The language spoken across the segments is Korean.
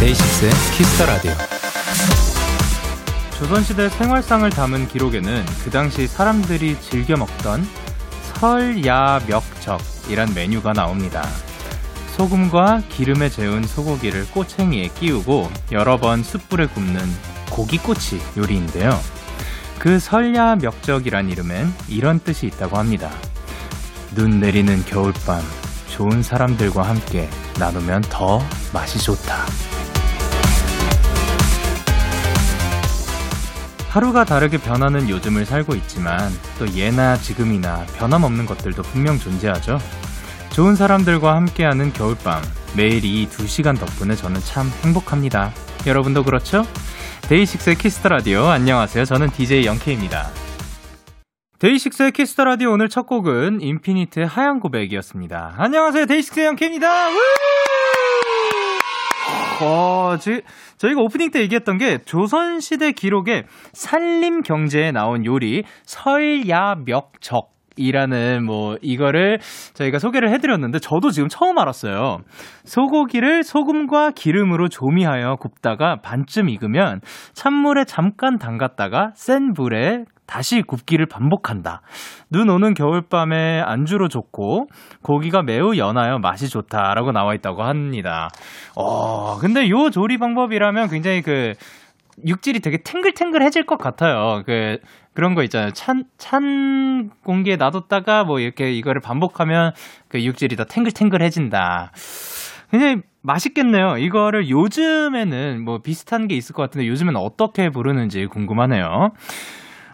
DAY6의 Kiss the Radio. 조선시대 생활상을 담은 기록에는 그 당시 사람들이 즐겨 먹던 설야멱적이란 메뉴가 나옵니다. 소금과 기름에 재운 소고기를 꼬챙이에 끼우고 여러 번 숯불에 굽는 고기꼬치 요리인데요. 그 설야멱적이란 이름엔 이런 뜻이 있다고 합니다. 눈 내리는 겨울밤, 좋은 사람들과 함께 나누면 더 맛이 좋다. 하루가 다르게 변하는 요즘을 살고 있지만 또 예나 지금이나 변함없는 것들도 분명 존재하죠. 좋은 사람들과 함께하는 겨울밤, 매일 이 두 시간 덕분에 저는 참 행복합니다. 여러분도 그렇죠? DAY6의 Kiss the Radio 안녕하세요. 저는 DJ Young K입니다. DAY6의 Kiss the Radio 오늘 첫 곡은 인피니트의 하얀 고백이었습니다. 안녕하세요. DAY6의 Young K입니다. 어, 지, 저희가 오프닝 때 얘기했던 게 조선시대 기록에 산림 경제에 나온 요리 설야멱적 이라는 뭐 이거를 저희가 소개를 해드렸는데 저도 지금 처음 알았어요. 소고기를 소금과 기름으로 조미하여 굽다가 반쯤 익으면 찬물에 잠깐 담갔다가 센 불에 다시 굽기를 반복한다. 눈 오는 겨울밤에 안주로 좋고 고기가 매우 연하여 맛이 좋다라고 나와 있다고 합니다. 어, 근데 요 조리 방법이라면 굉장히 그 육질이 되게 탱글탱글해질 것 같아요. 그 그런 거 있잖아요. 찬, 찬 공기에 놔뒀다가 뭐 이렇게 이거를 반복하면 그 육질이 더 탱글탱글해진다. 굉장히 맛있겠네요. 이거를 요즘에는 뭐 비슷한 게 있을 것 같은데 요즘에는 어떻게 부르는지 궁금하네요.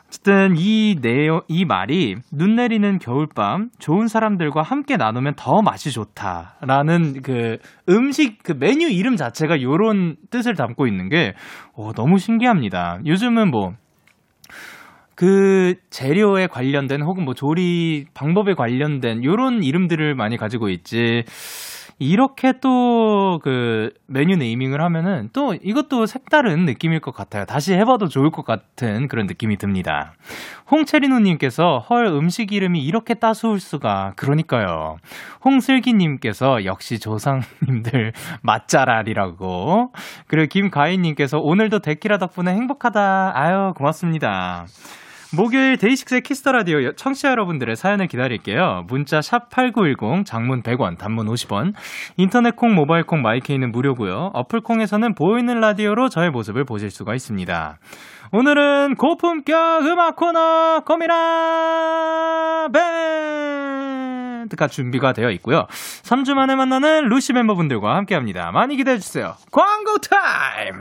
어쨌든 이 내용, 이 말이 눈 내리는 겨울밤 좋은 사람들과 함께 나누면 더 맛이 좋다라는 그 음식 그 메뉴 이름 자체가 요런 뜻을 담고 있는 게 오, 너무 신기합니다. 요즘은 뭐 그 재료에 관련된 혹은 뭐 조리 방법에 관련된 요런 이름들을 많이 가지고 있지. 이렇게 또 그 메뉴 naming을 하면은 또 이것도 색다른 느낌일 것 같아요. 다시 해봐도 좋을 것 같은 그런 느낌이 듭니다. 홍채리노님께서 헐 음식 이름이 이렇게 따스울 수가 그러니까요. 홍슬기님께서 역시 조상님들 맛잘알이라고 그리고 김가희님께서 오늘도 데키라 덕분에 행복하다. 아유 고맙습니다. 목요일 DAY6의 Kiss the Radio 청취자 여러분들의 사연을 기다릴게요. 문자 샵 8910 장문 100원, 단문 50원. 인터넷 콩, 모바일 콩, my K는 무료고요. 어플 콩에서는 보이는 라디오로 저의 모습을 보실 수가 있습니다. 오늘은 고품격 음악 코너 코미라 밴드가 준비가 되어 있고요. 3주 만에 만나는 루시 멤버분들과 함께 합니다. 많이 기대해 주세요. 광고 타임!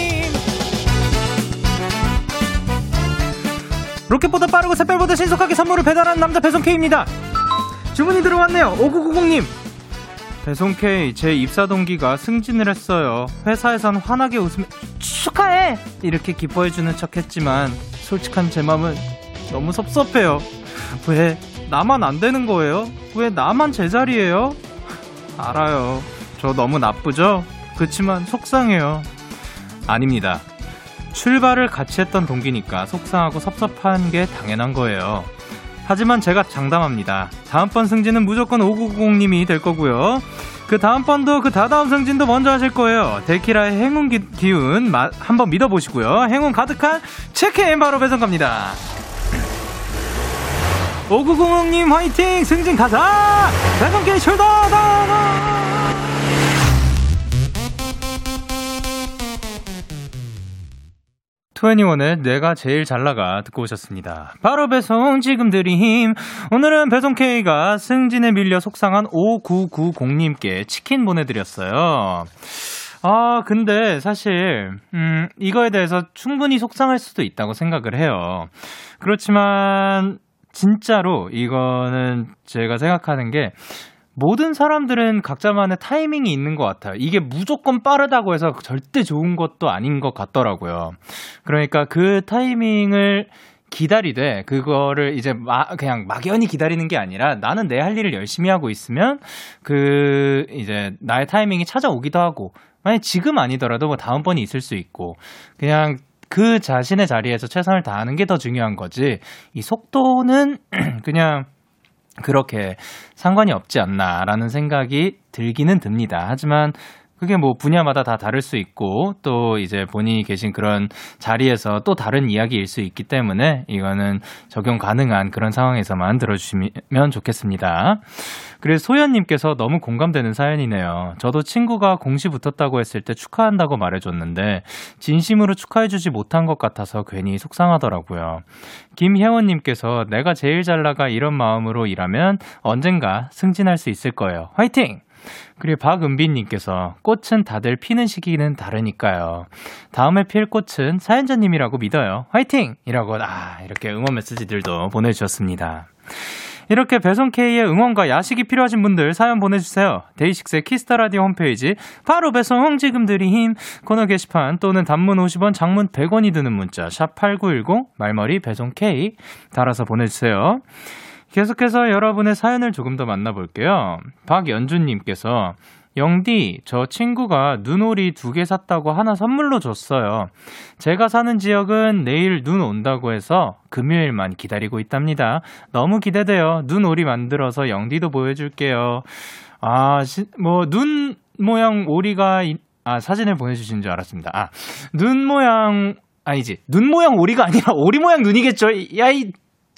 로켓보다 빠르고 새별보다 신속하게 선물을 배달하는 남자 배송 K입니다. 주문이 들어왔네요. 5990님. 배송 K, 제 입사 동기가 승진을 했어요. 회사에선 환하게 웃으며 축하해! 이렇게 기뻐해주는 척 했지만 솔직한 제 마음은 너무 섭섭해요. 왜 나만 안 되는 거예요? 왜 나만 제자리예요? 알아요. 저 너무 나쁘죠? 그치만 속상해요. 아닙니다. 출발을 같이 했던 동기니까 속상하고 섭섭한 게 당연한 거예요. 하지만 제가 장담합니다. 다음번 승진은 무조건 5990님이 될 거고요. 그 다음번도 그 다다음 승진도 먼저 하실 거예요. 데키라의 행운 기, 운 한번 믿어보시고요. 행운 가득한 체크인 바로 배송 갑니다. 5990님 화이팅! 승진 가자! 나감게 숄더 다운! 21의 내가 제일 잘 나가 듣고 오셨습니다. 바로 배송 지금 드림. 오늘은 배송 K가 승진에 밀려 속상한 5990님께 치킨 보내드렸어요. 아, 근데 사실, 음, 이거에 대해서 충분히 속상할 수도 있다고 생각을 해요. 그렇지만, 진짜로 이거는 제가 생각하는 게 모든 사람들은 각자만의 타이밍이 있는 것 같아요. 이게 무조건 빠르다고 해서 절대 좋은 것도 아닌 것 같더라고요. 그러니까 그 타이밍을 기다리되 그거를 이제 마, 그냥 막연히 기다리는 게 아니라 나는 내 할 일을 열심히 하고 있으면 그 이제 나의 타이밍이 찾아오기도 하고 만약 지금 아니더라도 뭐 다음번이 있을 수 있고 그냥 그 자신의 자리에서 최선을 다하는 게 더 중요한 거지 이 속도는 그냥 그렇게 상관이 없지 않나라는 생각이 들기는 듭니다. 하지만 그게 뭐 분야마다 다 다를 수 있고 또 이제 본인이 계신 그런 자리에서 또 다른 이야기일 수 있기 때문에 이거는 적용 가능한 그런 상황에서만 들어주시면 좋겠습니다. 그래서 소연님께서 너무 공감되는 사연이네요. 저도 친구가 공시 붙었다고 했을 때 축하한다고 말해줬는데 진심으로 축하해주지 못한 것 같아서 괜히 속상하더라고요. 김혜원님께서 내가 제일 잘 나가 이런 마음으로 일하면 언젠가 승진할 수 있을 거예요. 화이팅! 그리고 박은빈님께서 꽃은 다들 피는 시기는 다르니까요. 다음에 필 꽃은 사연자님이라고 믿어요. 화이팅! 이라고, 아, 이렇게 응원 메시지들도 보내주셨습니다. 이렇게 배송K의 응원과 야식이 필요하신 분들 사연 보내주세요. DAY6의 Kiss the Radio 홈페이지 바로 배송 지금 드림 코너 게시판 또는 단문 50원 장문 100원이 드는 문자 샵 8910 말머리 배송K 달아서 보내주세요. 계속해서 여러분의 사연을 조금 더 만나볼게요. 박연주님께서 영디, 저 친구가 눈오리 두 개 샀다고 하나 선물로 줬어요. 제가 사는 지역은 내일 눈 온다고 해서 금요일만 기다리고 있답니다. 너무 기대돼요. 눈오리 만들어서 영디도 보여줄게요. 아, 시, 뭐, 눈 모양 오리가, 아, 사진을 보내주신 줄 알았습니다. 아, 눈 모양, 아니지. 눈 모양 오리가 아니라 오리 모양 눈이겠죠? 야, 이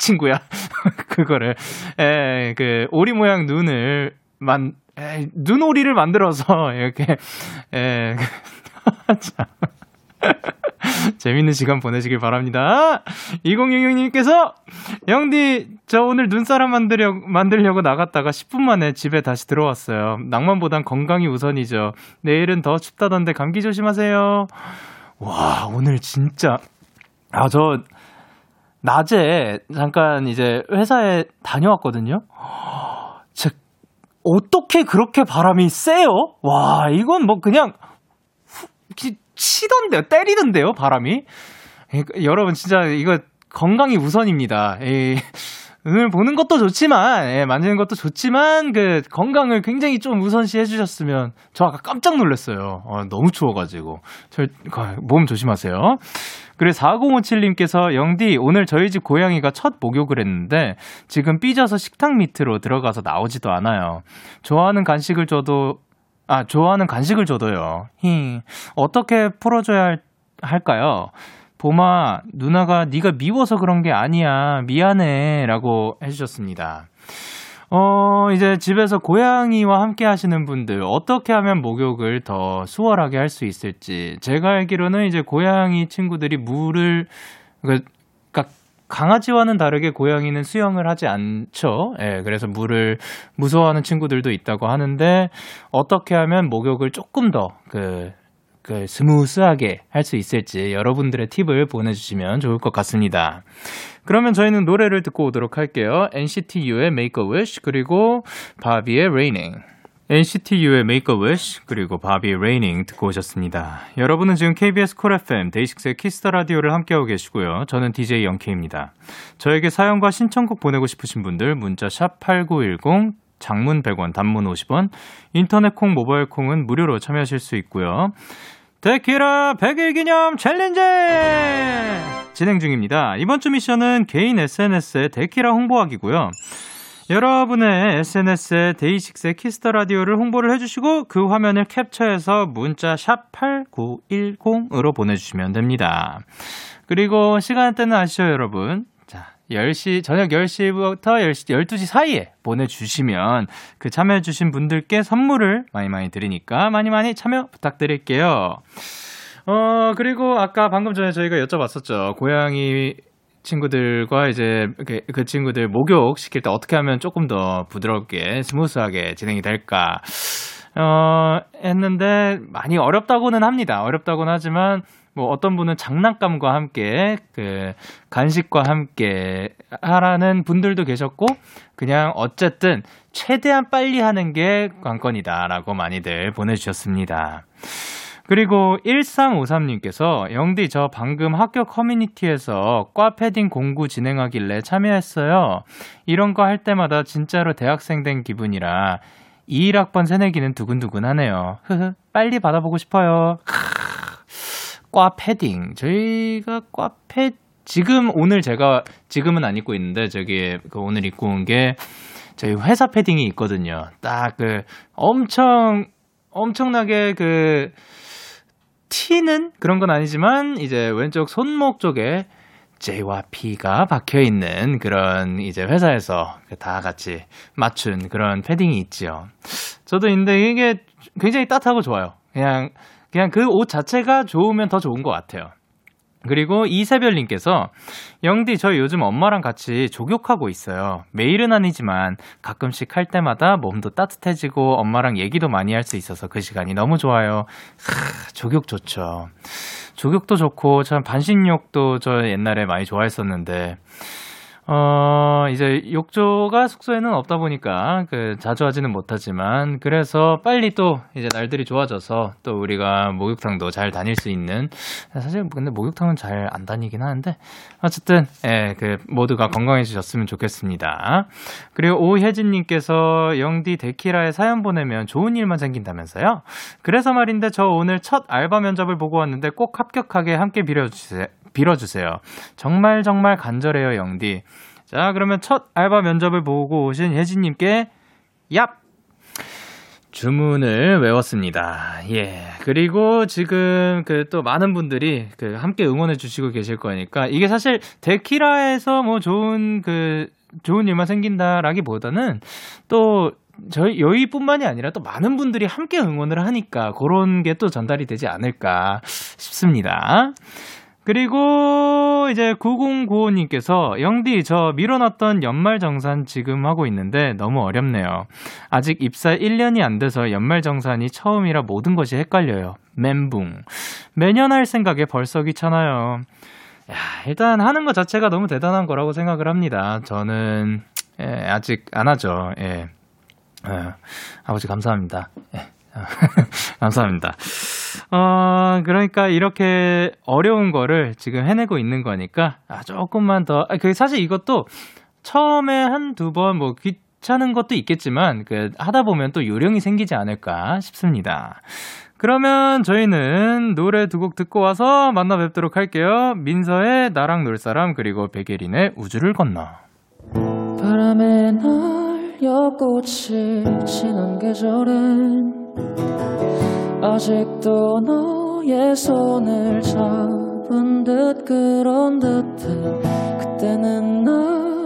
친구야. 그거를, 에, 그, 오리 모양 눈을 만, 에, 눈오리를 만들어서 이렇게, 에, 참. 재밌는 시간 보내시길 바랍니다. 2066님께서, 영디, 저 오늘 눈사람 만들려, 만들려고 나갔다가 10분 만에 집에 다시 들어왔어요. 낭만보단 건강이 우선이죠. 내일은 더 춥다던데 감기 조심하세요. 와, 오늘 진짜, 아, 저, 낮에 잠깐 이제 회사에 다녀왔거든요. 진짜 어떻게 그렇게 바람이 세요? 와, 이건 뭐 그냥 후, 치던데요, 때리던데요, 바람이. 그러니까 여러분 진짜 이거 건강이 우선입니다. 에이. 눈을 보는 것도 좋지만, 예, 만지는 것도 좋지만, 그, 건강을 굉장히 좀 우선시 해주셨으면, 저 아까 깜짝 놀랐어요. 어, 너무 추워가지고. 저, 몸 조심하세요. 그래서 4057님께서 영디 오늘 저희 집 고양이가 첫 목욕을 했는데 지금 삐져서 식탁 밑으로 들어가서 나오지도 않아요. 좋아하는 간식을 줘도 아 좋아하는 간식을 줘도요. 히 어떻게 풀어줘야 할, 할까요? 봄아 누나가 네가 미워서 그런 게 아니야 미안해라고 해주셨습니다. 어, 이제 집에서 고양이와 함께 하시는 분들, 어떻게 하면 목욕을 더 수월하게 할 수 있을지. 제가 알기로는 이제 고양이 친구들이 물을, 그러니까 강아지와는 다르게 고양이는 수영을 하지 않죠. 예, 그래서 물을 무서워하는 친구들도 있다고 하는데, 어떻게 하면 목욕을 조금 더, 그, 그 smooth하게 할 수 있을지 여러분들의 팁을 보내주시면 좋을 것 같습니다. 그러면 저희는 노래를 듣고 오도록 할게요. NCT U의 Make a Wish 그리고 바비의 Raining. NCT U의 Make a Wish 그리고 바비의 Raining 듣고 오셨습니다. 여러분은 지금 KBS 콜 FM 데이식스의 키스터 라디오를 함께하고 계시고요. 저는 DJ Young K입니다. 저에게 사연과 신청곡 보내고 싶으신 분들 문자 샵 #8910 장문 100원, 단문 50원, 인터넷 콩, 모바일 콩은 무료로 참여하실 수 있고요. 데키라 100일 기념 challenge! 진행 중입니다. 이번 주 미션은 개인 SNS에 데키라 홍보하기고요. 여러분의 SNS에 DAY6의 Kiss the Radio를 홍보를 해주시고 그 화면을 캡처해서 문자 샵 8910으로 보내주시면 됩니다. 그리고 시간대는 아시죠, 여러분? 10시, 저녁 10시부터 10시, 12시 사이에 보내주시면 그 참여해주신 분들께 선물을 많이 많이 드리니까 많이 많이 참여 부탁드릴게요. 어, 그리고 아까 방금 전에 저희가 여쭤봤었죠. 고양이 친구들과 이제 그, 그 친구들 목욕 시킬 때 어떻게 하면 조금 더 부드럽게 smooth하게 진행이 될까 어 했는데 많이 어렵다고는 합니다. 어렵다고는 하지만 뭐 어떤 분은 장난감과 함께 그 간식과 함께 하라는 분들도 계셨고 그냥 어쨌든 최대한 빨리 하는 게 관건이다라고 많이들 보내주셨습니다. 그리고 1353님께서 영디 저 방금 학교 커뮤니티에서 과 패딩 공구 진행하길래 참여했어요. 이런 거 할 때마다 진짜로 대학생 된 기분이라 21학번 새내기는 두근두근하네요. 흐흐 빨리 받아보고 싶어요. 과 패딩 저희가 과 패 지금 오늘 제가 지금은 안 입고 있는데 저기 그 오늘 입고 온 게 저희 회사 패딩이 있거든요. 딱 그 엄청 엄청나게 그 T는 그런 건 아니지만 이제 왼쪽 손목 쪽에 J와 P가 박혀 있는 그런 이제 회사에서 다 같이 맞춘 그런 패딩이 있지요. 저도 있는데 이게 굉장히 따뜻하고 좋아요. 그냥 그냥 그 옷 자체가 좋으면 더 좋은 것 같아요. 그리고 이세별님께서 영디 저 요즘 엄마랑 같이 족욕하고 있어요. 매일은 아니지만 가끔씩 할 때마다 몸도 따뜻해지고 엄마랑 얘기도 많이 할 수 있어서 그 시간이 너무 좋아요. 하, 족욕 좋죠. 족욕도 좋고 참 반신욕도 저 옛날에 많이 좋아했었는데 어, 이제 욕조가 숙소에는 없다 보니까 그 자주 하지는 못하지만 그래서 빨리 또 이제 날들이 좋아져서 또 우리가 목욕탕도 잘 다닐 수 있는 사실 근데 목욕탕은 잘 안 다니긴 하는데 어쨌든 예, 그 모두가 건강해지셨으면 좋겠습니다. 그리고 오혜진 님께서 영디 데키라에 사연 보내면 좋은 일만 생긴다면서요? 그래서 말인데 저 오늘 첫 알바 면접을 보고 왔는데 꼭 합격하게 함께 빌어 주세요. 빌어주세요. 정말 정말 간절해요, 영디. 자, 그러면 첫 알바 면접을 보고 오신 혜진님께 얍! 주문을 외웠습니다. 예. 그리고 지금 그 또 많은 분들이 그 함께 응원해 주시고 계실 거니까 이게 사실 데키라에서 뭐 좋은 그 좋은 일만 생긴다라기보다는 또 저희 여의뿐만이 아니라 또 많은 분들이 함께 응원을 하니까 그런 게 또 전달이 되지 않을까 싶습니다. 그리고 이제 9095님께서 영디 저 밀어놨던 연말 정산 지금 하고 있는데 너무 어렵네요. 아직 입사 1년이 안 돼서 연말 정산이 처음이라 모든 것이 헷갈려요. 멘붕. 매년 할 생각에 벌써 귀찮아요. 야, 일단 하는 것 자체가 너무 대단한 거라고 생각을 합니다. 저는 예, 아직 안 하죠. 예. 예. 아버지 감사합니다. 예. 감사합니다. 어, 그러니까 이렇게 어려운 거를 지금 해내고 있는 거니까, 아, 조금만 더, 아, 그 사실 이것도 처음에 한두 번 뭐 귀찮은 것도 있겠지만, 그, 하다 보면 또 요령이 생기지 않을까 싶습니다. 그러면 저희는 노래 두 곡 듣고 와서 만나 뵙도록 할게요. 민서의 나랑 놀 사람, 그리고 백예린의 우주를 건너. 바람에 날려 꽃이 지난 계절엔 아직도 너의 손을 잡은 듯 그런 듯해. 그때는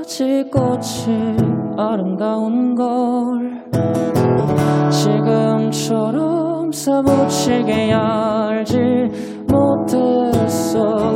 아직 꽃이 아름다운 걸 지금처럼 사무치게 알지 못했어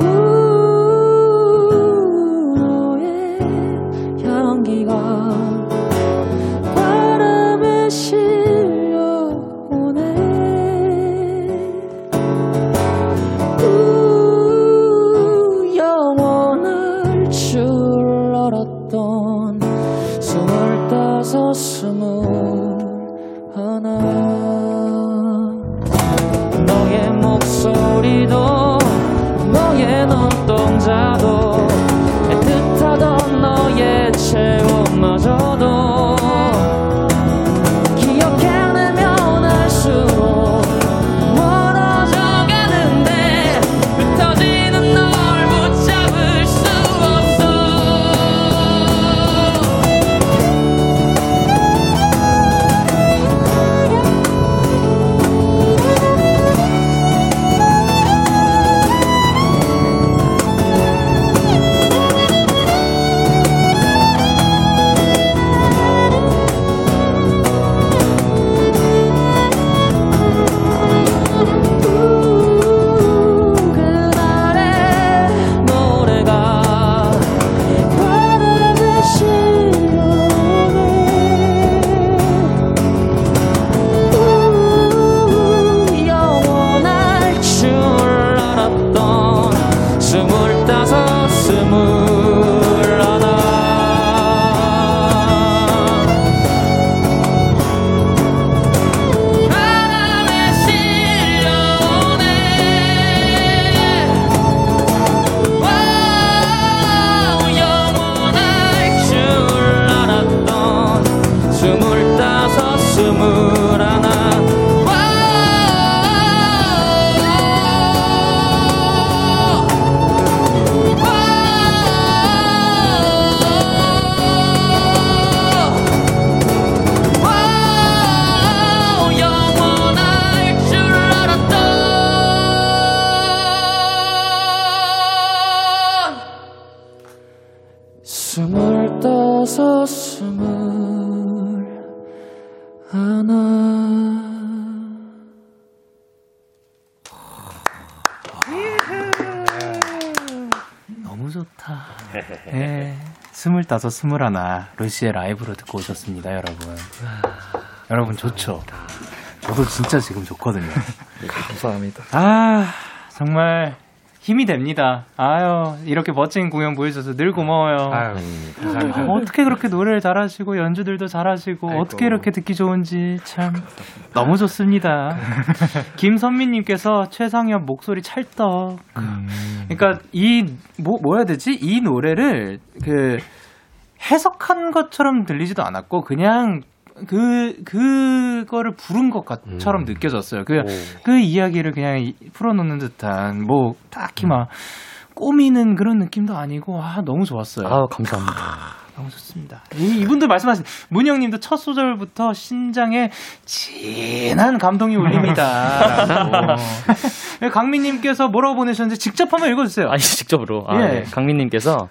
스물다섯, 스물하나, 루시의 라이브로 듣고 오셨습니다, 여러분. 여러분, 좋죠? 저도 진짜 지금 좋거든요. 감사합니다. 아, 정말 힘이 됩니다. 아유, 이렇게 멋진 공연 보여줘서 늘 고마워요. 아유, 감사합니다. 어떻게 그렇게 노래를 잘하시고 연주들도 잘하시고 아이고. 어떻게 이렇게 듣기 좋은지 참 너무 좋습니다. 김선미님께서 최상엽 목소리 찰떡. 음. 그러니까 이 뭐 뭐 해야 되지? 이 노래를 그 해석한 것처럼 들리지도 않았고 그냥 그 그거를 부른 것처럼 느껴졌어요. 그그 이야기를 그냥 이- 풀어놓는 듯한 뭐 딱히 막 꾸미는 그런 느낌도 아니고 아 너무 좋았어요. 아우 감사합니다. 너무 좋습니다. 이, 이분들 말씀하신 문영님도 첫 소절부터 신장에 진한 감동이 울립니다. 강민님께서 뭐라고 보내셨는지 직접 한번 읽어주세요. 아니 직접으로 아, 예. 네. 강민님께서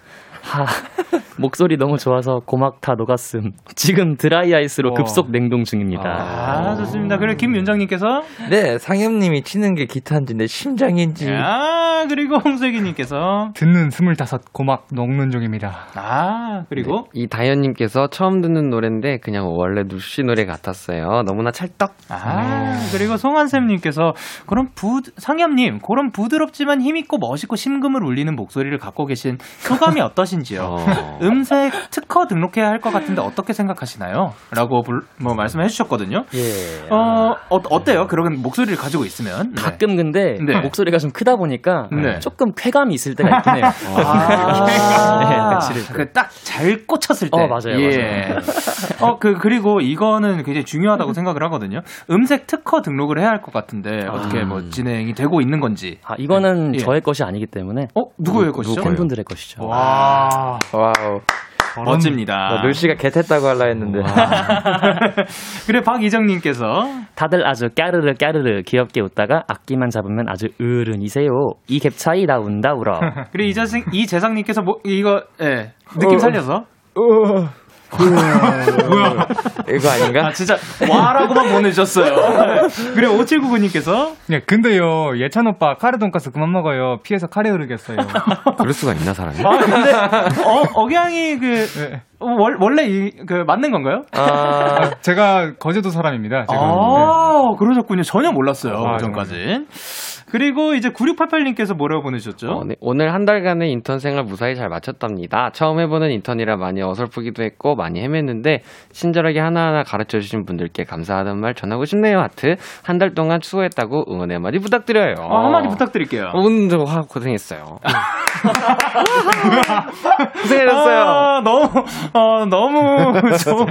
하, 목소리 너무 좋아서 고막타 녹았음. 지금 드라이 아이스로 와. 급속 냉동 중입니다. 아, 좋습니다. 그리고 김윤정님께서 네, 상엽님이 치는 게 기타인지 내 심장인지. 아 그리고 홍슬기님께서 듣는 스물다섯 고막 녹는 중입니다. 아 그리고 이 다현님께서 처음 듣는 노래인데 그냥 원래 누씨 노래 같았어요. 너무나 찰떡. 아 그리고 송한샘님께서 그런 부 상엽님 그런 부드럽지만 힘있고 멋있고 심금을 울리는 목소리를 갖고 계신 소감이 어떠신지 요? 어. 음색 특허 등록해야 할 것 같은데 어떻게 생각하시나요? 라고 불- 뭐 말씀해 주셨거든요. 예. 어, 어 어때요? 그런 목소리를 가지고 있으면 네. 가끔 근데 네. 목소리가 좀 크다 보니까 네. 조금 쾌감이 있을 때가 있긴 해요. 아, 네, 지를 때. 그딱 잘 꽂혔을 때. 어, 맞아요, 예. 어, 그, 그리고 이거는 굉장히 중요하다고 생각을 하거든요. 음색 특허 등록을 해야 할 것 같은데, 어떻게 뭐 진행이 되고 있는 건지. 아 이거는 예. 저의 것이 아니기 때문에 어, 누구의 것이죠? 팬분들의 것이죠. 와, wow. 멋집니다. 나 루시가 get했다고 할라 했는데. 그래, 박이정님께서. 다들 아주 까르르 까르르 귀엽게 웃다가 악기만 잡으면 아주 으른이세요. 이 갭 차이 나 운다 울어. 그리고 이재상, 이재상님께서 뭐, 이거, 예. 느낌 어. 살려서. 이거 아닌가? 아, 진짜, 와라고만 보내주셨어요. 그래, 5799님께서. 네, 근데요 예찬 오빠 카레 돈가스 그만 먹어요. 피해서 카레 흐르겠어요. 그럴 수가 있나 사람이? 아, 근데, 어, 억양이 그, 네. 어, 월, 원래 이, 그, 맞는 건가요? 아, 아, 제가 거제도 사람입니다. 지금. 네. 아, 그러셨군요. 전혀 몰랐어요. 아, 그 전까지. 그리고 이제 9688님께서 뭐라고 보내셨죠? 어, 네. 오늘 한 달간의 인턴 생활 무사히 잘 마쳤답니다. 처음 해보는 인턴이라 많이 어설프기도 했고 많이 헤맸는데 친절하게 하나하나 가르쳐 주신 분들께 감사하다는 말 전하고 싶네요. 하트 한 달 동안 수고했다고 응원의 한마디 부탁드려요. 어, 한마디 부탁드릴게요. 오늘도 화 고생했어요. 고생하셨어요. 아, 너무, 어, 너무 좋은,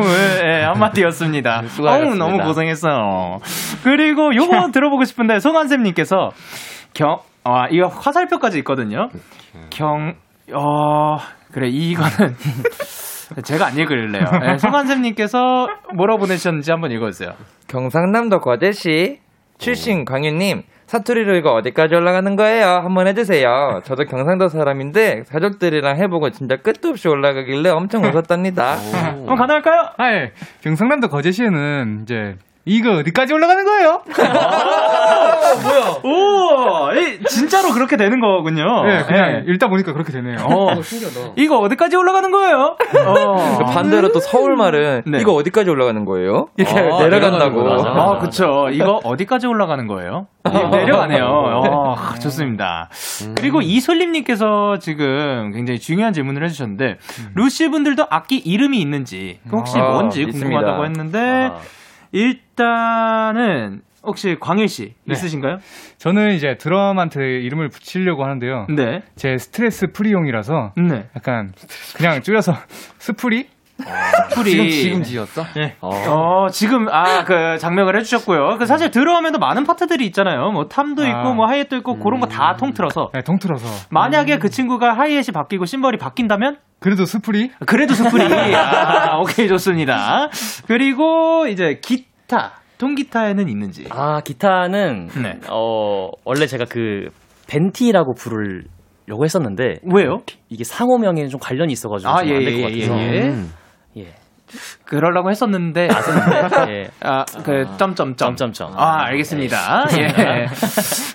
예, 한마디였습니다. 수고하셨습니다. 어우, 너무 고생했어요. 그리고 요거 들어보고 싶은데, 송한샘님께서, 경, 아, 이거 화살표까지 있거든요. 경, 어, 그래, 이거는, 제가 안 읽을래요. 예, 송한샘님께서 뭐라고 보내주셨는지 한번 읽어주세요. 경상남도 거제시 출신 광윤님. 사투리로 이거 어디까지 올라가는 거예요? 한번 해주세요. 저도 경상도 사람인데 가족들이랑 해보고 진짜 끝도 없이 올라가길래 엄청 웃었답니다. 그럼 가능할까요? 아, 예. 경상남도 거제시에는 이제 이거 어디까지 올라가는 거예요? 오, 이, 진짜로 그렇게 되는 거군요. 네, 그냥 예. 읽다 보니까 그렇게 되네요. 어, 이거 어디까지 올라가는 거예요? 어. 그 반대로 또 서울 말은 네. 이거 어디까지 올라가는 거예요? 이렇게 아, 내려간다고. 거구나. 아, 그쵸. 이거 어디까지 올라가는 거예요? 이- 내려가네요. 어, 좋습니다. 그리고 이솔림님께서 지금 굉장히 중요한 질문을 해주셨는데, 루시 분들도 악기 이름이 있는지, 그 혹시 아, 뭔지 있습니다. 궁금하다고 했는데, 아. 일단은, 혹시 광일 씨 네. 있으신가요? 저는 이제 드럼한테 이름을 붙이려고 하는데요. 네. 제 스트레스 free용이라서 네. 약간 그냥 줄여서 스프리? 풀이. 지었어? 네. 어, 지금, 아, 그, 작명을 해주셨고요. 그, 사실 드럼에도 많은 파트들이 있잖아요. 뭐, tom도 아. 있고, 뭐, 하이햇도 있고, 그런 거 다 통틀어서. 네, 통틀어서. 만약에 그 친구가 하이햇이 바뀌고 심벌이 바뀐다면? 그래도 스프리? 그래도 스프리. 아, 오케이, 좋습니다. 그리고, 이제, 기타. 통기타에는 있는지. 아 기타는 네. 어 원래 제가 그 벤티라고 부를 하려고 했었는데 왜요? 이게 상호명에 좀 관련이 있어가지고 아, 좀 예, 안될것 예, 같아서. 예, 예. 음. 예. 그러려고 했었는데 예. 아, 그 점점점. 점점점. 아, 알겠습니다. 예.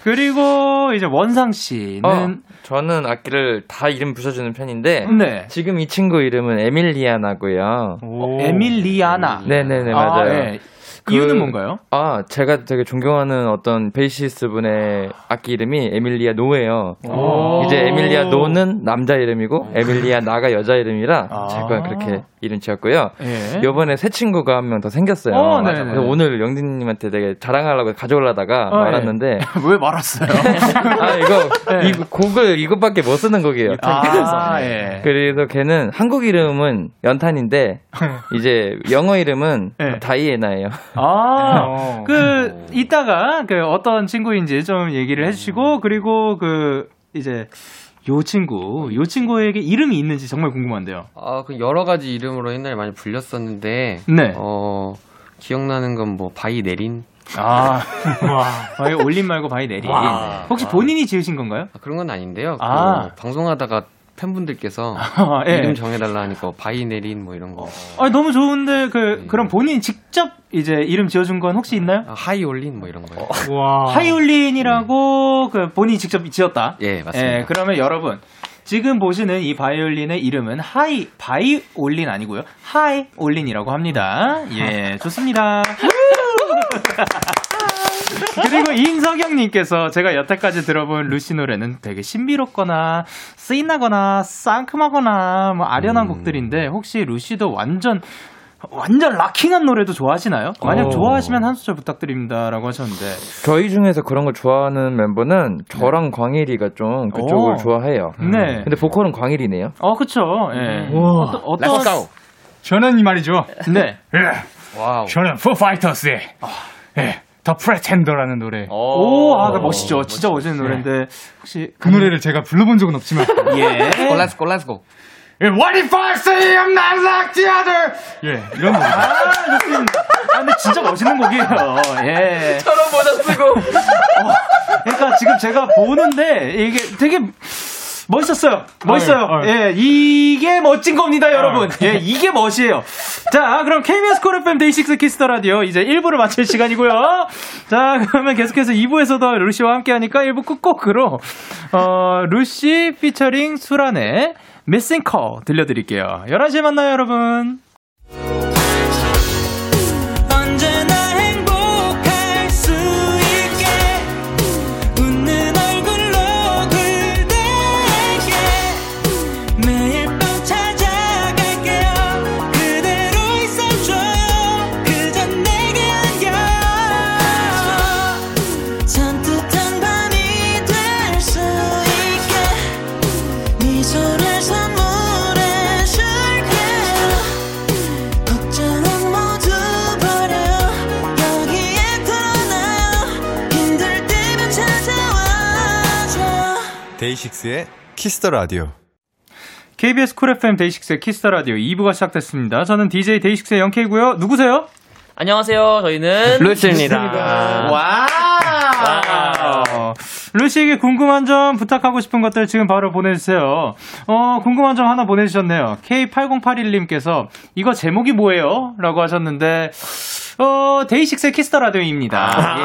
그리고 이제 원상 씨는 어, 저는 악기를 다 이름 부셔주는 편인데 네. 지금 이 친구 이름은 에밀리아나고요. 어, 에밀리아나. 네 네네 아, 맞아요. 예. 그- 이유는 뭔가요? 아 제가 되게 존경하는 어떤 베이시스트 분의 악기 이름이 에밀리아노예요. 오. 이제 에밀리아노는 남자 이름이고 에밀리아나가 여자 이름이라 아. 제가 그렇게 이름 지었고요. 예. 이번에 새 친구가 한 명 더 생겼어요. 어. 그래서 오늘 영진님한테 되게 자랑하려고 가져오려다가 어, 예. 말았는데 왜 말았어요? 아 이거 네. 이 곡을 이것밖에 못 쓰는 곡이에요. 아, 예. 그래서 걔는 한국 이름은 연탄인데 이제 영어 이름은 네. 다이애나예요. 아, 어. 그, 이따가, 그, 어떤 친구인지 좀 얘기를 해주시고, 그리고 그, 이제, 요 친구, 요 친구에게 이름이 있는지 정말 궁금한데요. 아, 그 여러 가지 이름으로 옛날에 많이 불렸었는데, 네. 어, 기억나는 건 뭐, 바이내린? 아, 바이올린 말고 바이내린. 혹시 본인이 지으신 건가요? 아, 그런 건 아닌데요. 아. 그 방송하다가 팬분들께서 아, 예. 이름 정해달라 하니까 바이내린 뭐 이런 거. 아, 너무 좋은데, 그, 그럼 본인이 직접 이제 이름 지어준 건 혹시 있나요? 아, 하이 올린 뭐 이런 거요. 와. 하이올린이라고 그 본인이 직접 지었다. 예, 맞습니다. 예, 그러면 여러분 지금 보시는 이 바이올린의 이름은 하이 바이올린 아니고요. 하이올린이라고 합니다. 예, 좋습니다. 그리고 인석영님께서 제가 여태까지 들어본 루시 노래는 되게 신비롭거나 쓰인나거나 상큼하거나 뭐 아련한 곡들인데 혹시 루시도 완전 완전 락킹한 노래도 좋아하시나요? 만약 어. 좋아하시면 한 소절 부탁드립니다라고 하셨는데 저희 중에서 그런 걸 좋아하는 멤버는 저랑 광일이가 좀 그쪽을 오. 좋아해요. 네. 근데 보컬은 광일이네요. 어, 그쵸. 예. 어떤, 어떤. 저는 이 말이죠. 네. 예. Wow. 저는 Foo Fighters의 예, The Pretender라는 노래. 오, 아, 그 멋있죠. 진짜 멋있는 노래인데, 혹시. 그 노래를 제가 불러본 적은 없지만 예. Go, let's go, let's go. 예, What if I say I'm not like the others? 예, 이런 노래. 아, 좋습니다. 아, 근데 진짜 멋있는 곡이에요. 예. 저런 모자 쓰고 그러니까 지금 제가 보는데, 이게 되게. 멋있었어요. 멋있어요. 어, 어. 예, 이게 멋진 겁니다, 여러분. 예, 이게 멋이에요. 자, 그럼 KBS 쿨 FM 데이식스 키스터 라디오 이제 1부를 마칠 시간이고요. 자, 그러면 계속해서 2부에서도 루시와 함께 하니까 1부 끝곡으로, 어, 루시 피처링 수란의 Missing Call 들려드릴게요. 11시에 만나요, 여러분. 데이식스의 키스터 라디오. KBS 쿨 FM 데이식스의 키스터 라디오 2부가 시작됐습니다. 저는 DJ 데이식스의 영케이고요. 누구세요? 안녕하세요. 저희는 루시입니다. 와! 루시에게 궁금한 점, 부탁하고 싶은 것들 지금 바로 보내주세요. 어, 궁금한 점 하나 보내주셨네요. K8081님께서 이거 제목이 뭐예요? 라고 하셨는데, 어, 데이식스의 키스터 라디오입니다.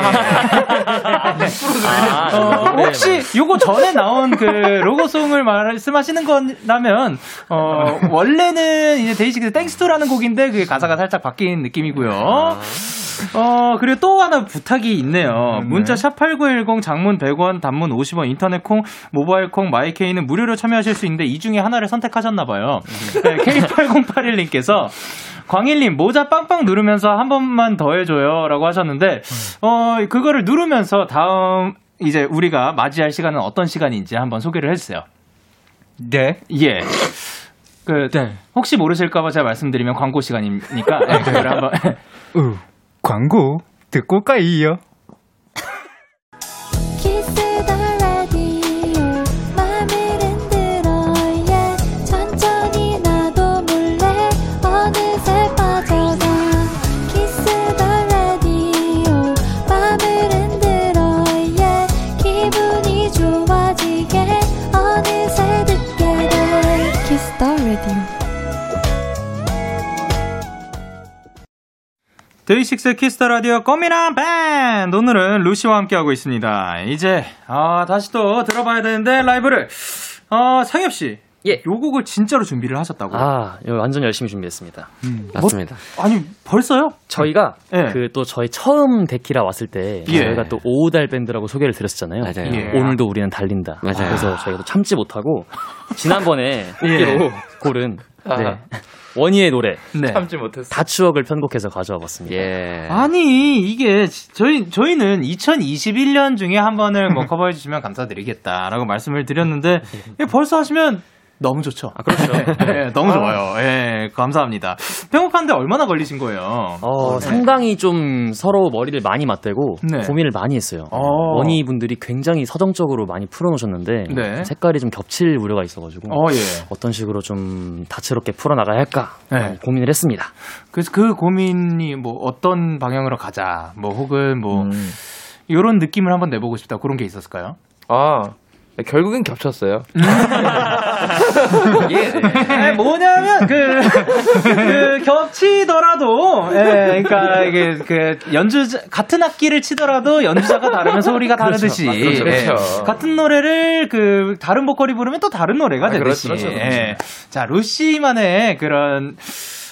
예. 어, 혹시 요거 전에 나온 그 로고송을 말씀하시는 거라면, 어, 원래는 이제 데이식스 Thanks to라는 곡인데 그 가사가 살짝 바뀐 느낌이고요. 어, 그리고 또 하나 부탁이 있네요. 문자 샵8910 장문 100원, 단문 50원, 인터넷 콩, 모바일 콩, 마이케이는 무료로 참여하실 수 있는데 이 중에 하나를 선택하셨나봐요. 네, K8081님께서 광일님 모자 빵빵 누르면서 한 번만 더 해줘요 라고 하셨는데 어 그거를 누르면서 다음 이제 우리가 맞이할 시간은 어떤 시간인지 한번 소개를 해주세요. 네. 예. 그 혹시 모르실까봐 제가 말씀드리면 광고 시간이니까 네, 그걸 한번 우, 광고 듣고 올까요? 데이식스 키스터 라디오 꼬미남 밴드 오늘은 루시와 함께하고 있습니다. 이제 아, 다시 또 들어봐야 되는데 라이브를 어, 상엽 씨. 예. 요 곡을 진짜로 준비를 하셨다고. 아, 이거 완전 열심히 준비했습니다. 맞습니다. 아니, 벌써요? 저희가 예. 그 또 저희 처음 데키라 왔을 때 예. 저희가 또 오달 밴드라고 소개를 드렸었잖아요. 맞아요. 예. 오늘도 우리는 달린다. 맞아요. 그래서 저희가 또 참지 못하고 지난번에 뽑기로 고른 네. 원희의 노래 네. 참지 못했어. 다 추억을 편곡해서 가져와 봤습니다. 예. 아니 이게 지- 저희 저희는 2021년 중에 한 번을 뭐 커버해 주시면 감사드리겠다라고 말씀을 드렸는데 예, 벌써 하시면 너무 좋죠. 아, 그렇죠. 예, 너무 좋아요. 예, 감사합니다. 편곡하는데 얼마나 걸리신 거예요? 어, 상당히 좀 서로 머리를 많이 맞대고 네. 고민을 많이 했어요. 어. 원희 분들이 굉장히 서정적으로 많이 풀어놓으셨는데 네. 색깔이 좀 겹칠 우려가 있어가지고 어, 예. 어떤 식으로 좀 다채롭게 풀어나가야 할까 네. 고민을 했습니다. 그래서 그 고민이 뭐 어떤 방향으로 가자, 뭐 혹은 뭐 음. 이런 느낌을 한번 내보고 싶다 그런 게 있었을까요? 아 결국엔 겹쳤어요. 아니, 뭐냐면 그, 그 겹치더라도 예, 그러니까 이게 그 연주 같은 악기를 치더라도 연주자가 다르면 소리가 다르듯이 그렇죠, 예, 그렇죠. 같은 노래를 그 다른 보컬이 부르면 또 다른 노래가 아, 되듯이 그렇죠, 그렇죠, 그렇죠. 예. 자 루시만의 그런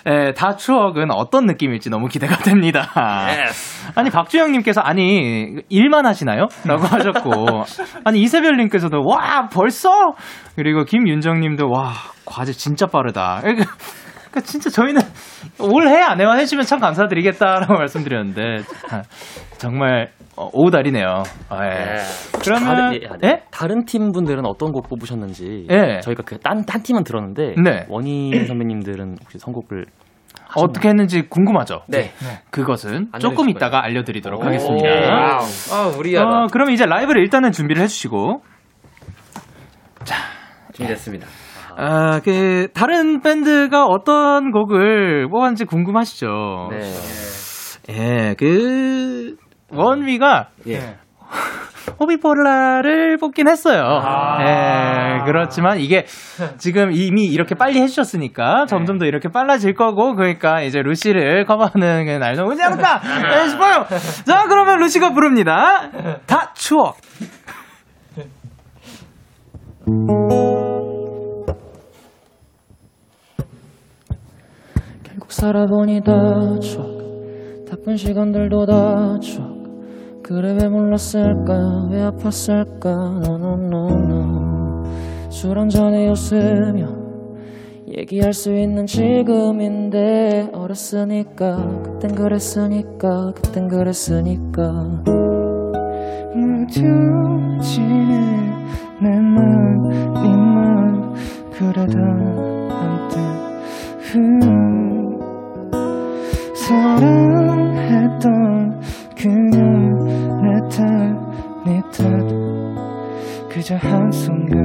예, 다 추억은 어떤 느낌일지 너무 기대가 됩니다. 아니 박주영님께서 아니 일만 하시나요? 라고 하셨고 아니 이세별님께서도 와 벌써 그리고 김윤정님도 와 과제 진짜 빠르다. 그러니까 그러니까 진짜 저희는 올해 안에만 해주면 참 감사드리겠다라고 말씀드렸는데 아, 정말 어, 오달이네요. 아, 예. 그러면 다른, 예, 아니, 예? 다른 팀 분들은 어떤 곡 뽑으셨는지 예. 저희가 그딴 한 팀은 들었는데 네. 원희 선배님들은 혹시 선곡을 어떻게 했는지 궁금하죠? 네. 그것은 알려주실 조금. 이따가 알려드리도록 오, 하겠습니다. 아 우리. 어, 그럼 이제 라이브를 일단은 준비를 해주시고 준비됐습니다. 아, 그, 다른 밴드가 어떤 곡을 뽑았는지 궁금하시죠? 네. 예, 그, 원미가, 예. 호비폴라를 뽑긴 했어요. 아. 예, 그렇지만 이게 지금 이미 이렇게 빨리 해주셨으니까 점점 더 이렇게 빨라질 거고, 그러니까 이제 루시를 커버하는 게 날도 오지 않을까 예, 싶어요. 자, 그러면 루시가 부릅니다. 다 추억. 결국 살아보니 다 추억 바쁜 시간들도 다 추억 그래 왜 몰랐을까? 왜 아팠을까? 노노노노 술 한잔에 웃으며 얘기할 수 있는 지금인데 어렸으니까 그땐 그랬으니까 그땐 그랬으니까. 무뎌지는 내맘 이맘 그래도 한때 음, 사랑했던 그녀 내탓네탓 그저 한순간.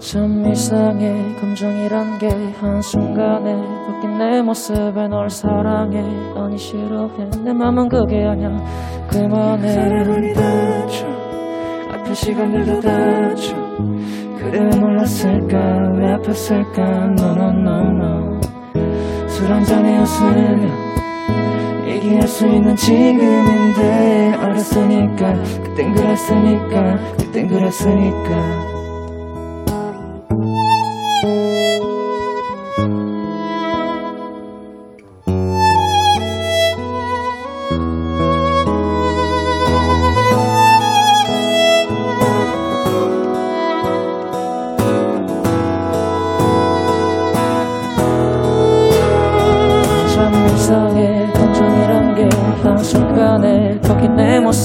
참 이상해. 감정이란 게 한순간에 바뀐 내 모습에 널 사랑해. 아니 싫어해. 내 맘은 그게 아냐 그만해. 다쳐. 아픈 시간들도 다쳐. 그래 왜 몰랐을까? 왜 아팠을까? no no no no 술 한잔에 웃으며 얘기할 수 있는 지금인데 어렸으니까 그땐 그랬으니까 그땐 그랬으니까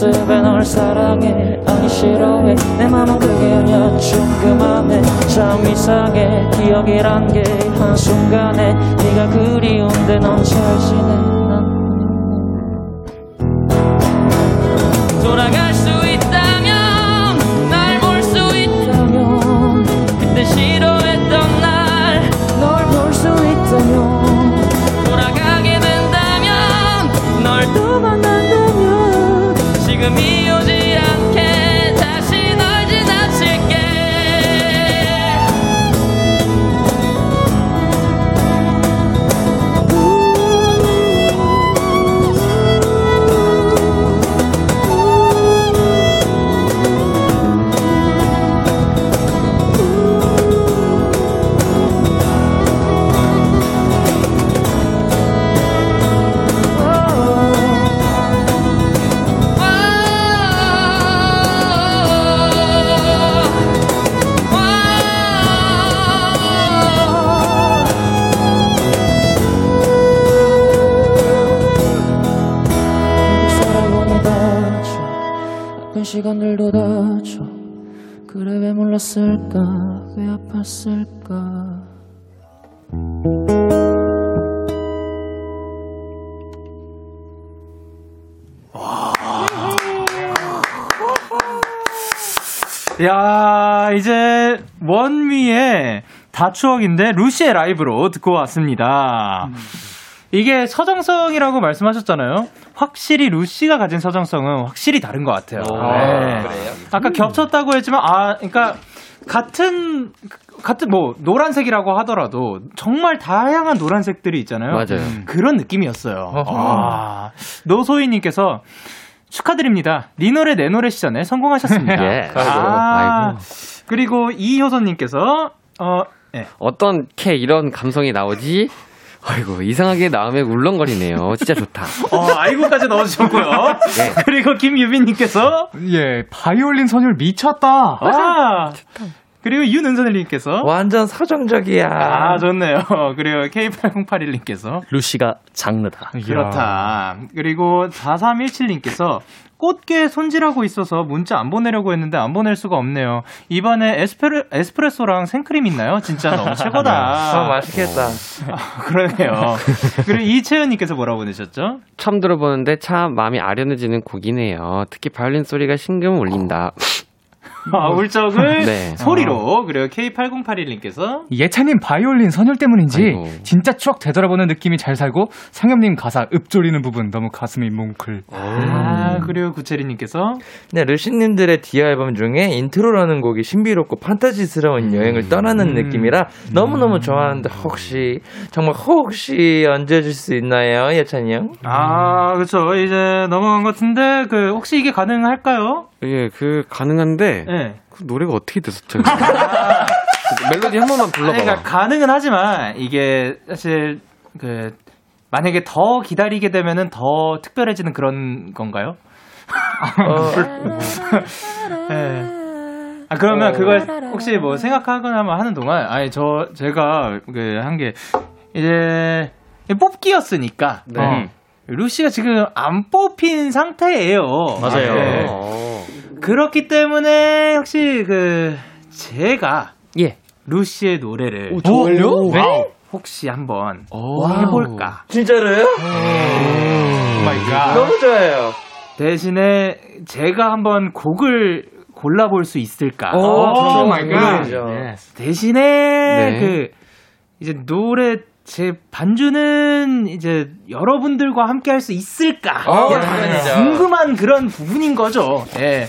모습에 널 사랑해. 아니 싫어해. 내 맘은 그게 아니야. 좀 그만해 참 이상해. 기억이란 게 한순간에 네가 그리운데 넌 잘 지내 추억인데 루시의 라이브로 듣고 왔습니다. 이게 서정성이라고 말씀하셨잖아요. 확실히 루시가 가진 서정성은 확실히 다른 것 같아요. 네. 아까 겹쳤다고 했지만 아, 그러니까 같은 같은 뭐 노란색이라고 하더라도 정말 다양한 노란색들이 있잖아요. 맞아요. 그런 느낌이었어요. 아, 노소희님께서 축하드립니다. 네 노래 내 노래 시전에 성공하셨습니다. 예. 아, 아이고. 그리고 이효선님께서 어, 네. 어떤 캐 이런 감성이 나오지? 아이고 이상하게 마음에 울렁거리네요. 진짜 좋다. 어, 아이고까지 넣어주셨고요. 그리고 김유빈님께서 예, 바이올린 선율 미쳤다. 아, 그리고 윤은선님께서 완전 서정적이야. 아, 좋네요. 그리고 K8081님께서 루시가 장르다. 그렇다. 그리고 4317님께서 꽃게 손질하고 있어서 문자 안 보내려고 했는데 안 보낼 수가 없네요. 입안에 에스프레, 에스프레소랑 생크림 있나요? 진짜 너무 최고다. 아, 맛있겠다. 그러네요. 그리고 이채연님께서 뭐라고 보내셨죠? 처음 들어보는데 참 마음이 아련해지는 곡이네요. 특히 바이올린 소리가 심금 울린다. 아, 울적을 네. 소리로. 그리고 K8081님께서 예찬님 바이올린 선율 때문인지 아이고. 진짜 추억 되돌아보는 느낌이 잘 살고 상엽님 가사 읊조리는 부분 너무 가슴이 뭉클. 아, 그리고 구체리님께서 네, 루시님들의 Dear 앨범 중에 Intro라는 곡이 신비롭고 판타지스러운 여행을 떠나는 느낌이라 너무 너무 좋아하는데 혹시 정말 혹시 얹어줄 수 있나요, 예찬이 형? 아, 그렇죠. 이제 넘어간 것 같은데 그 혹시 이게 가능할까요? 예, 그 가능한데 네. 그 노래가 어떻게 됐었죠? 멜로디 한 번만 불러봐. 그러니까 가능은 하지만 이게 사실 그 만약에 더 기다리게 되면은 더 특별해지는 그런 건가요? 네. 아 그러면 그걸 혹시 뭐 생각하거나 뭐 하는 동안 아니 저 제가 그 한 게 이제 뽑기였으니까 네. 어, 루시가 지금 안 뽑힌 상태예요. 맞아요. 네. 어. 그렇기 때문에 혹시 그 제가 예. 루시의 노래를 정말요? 네? 혹시 한번 오. 해볼까? 진짜로요? My god. 너무 좋아요. 대신에 제가 한번 곡을 골라볼 수 있을까? Oh, my god. 대신에 네. 그 이제 노래 제 반주는 이제 여러분들과 함께 할 수 있을까? 어, 약간 당연히죠. 궁금한 그런 부분인 거죠. 예.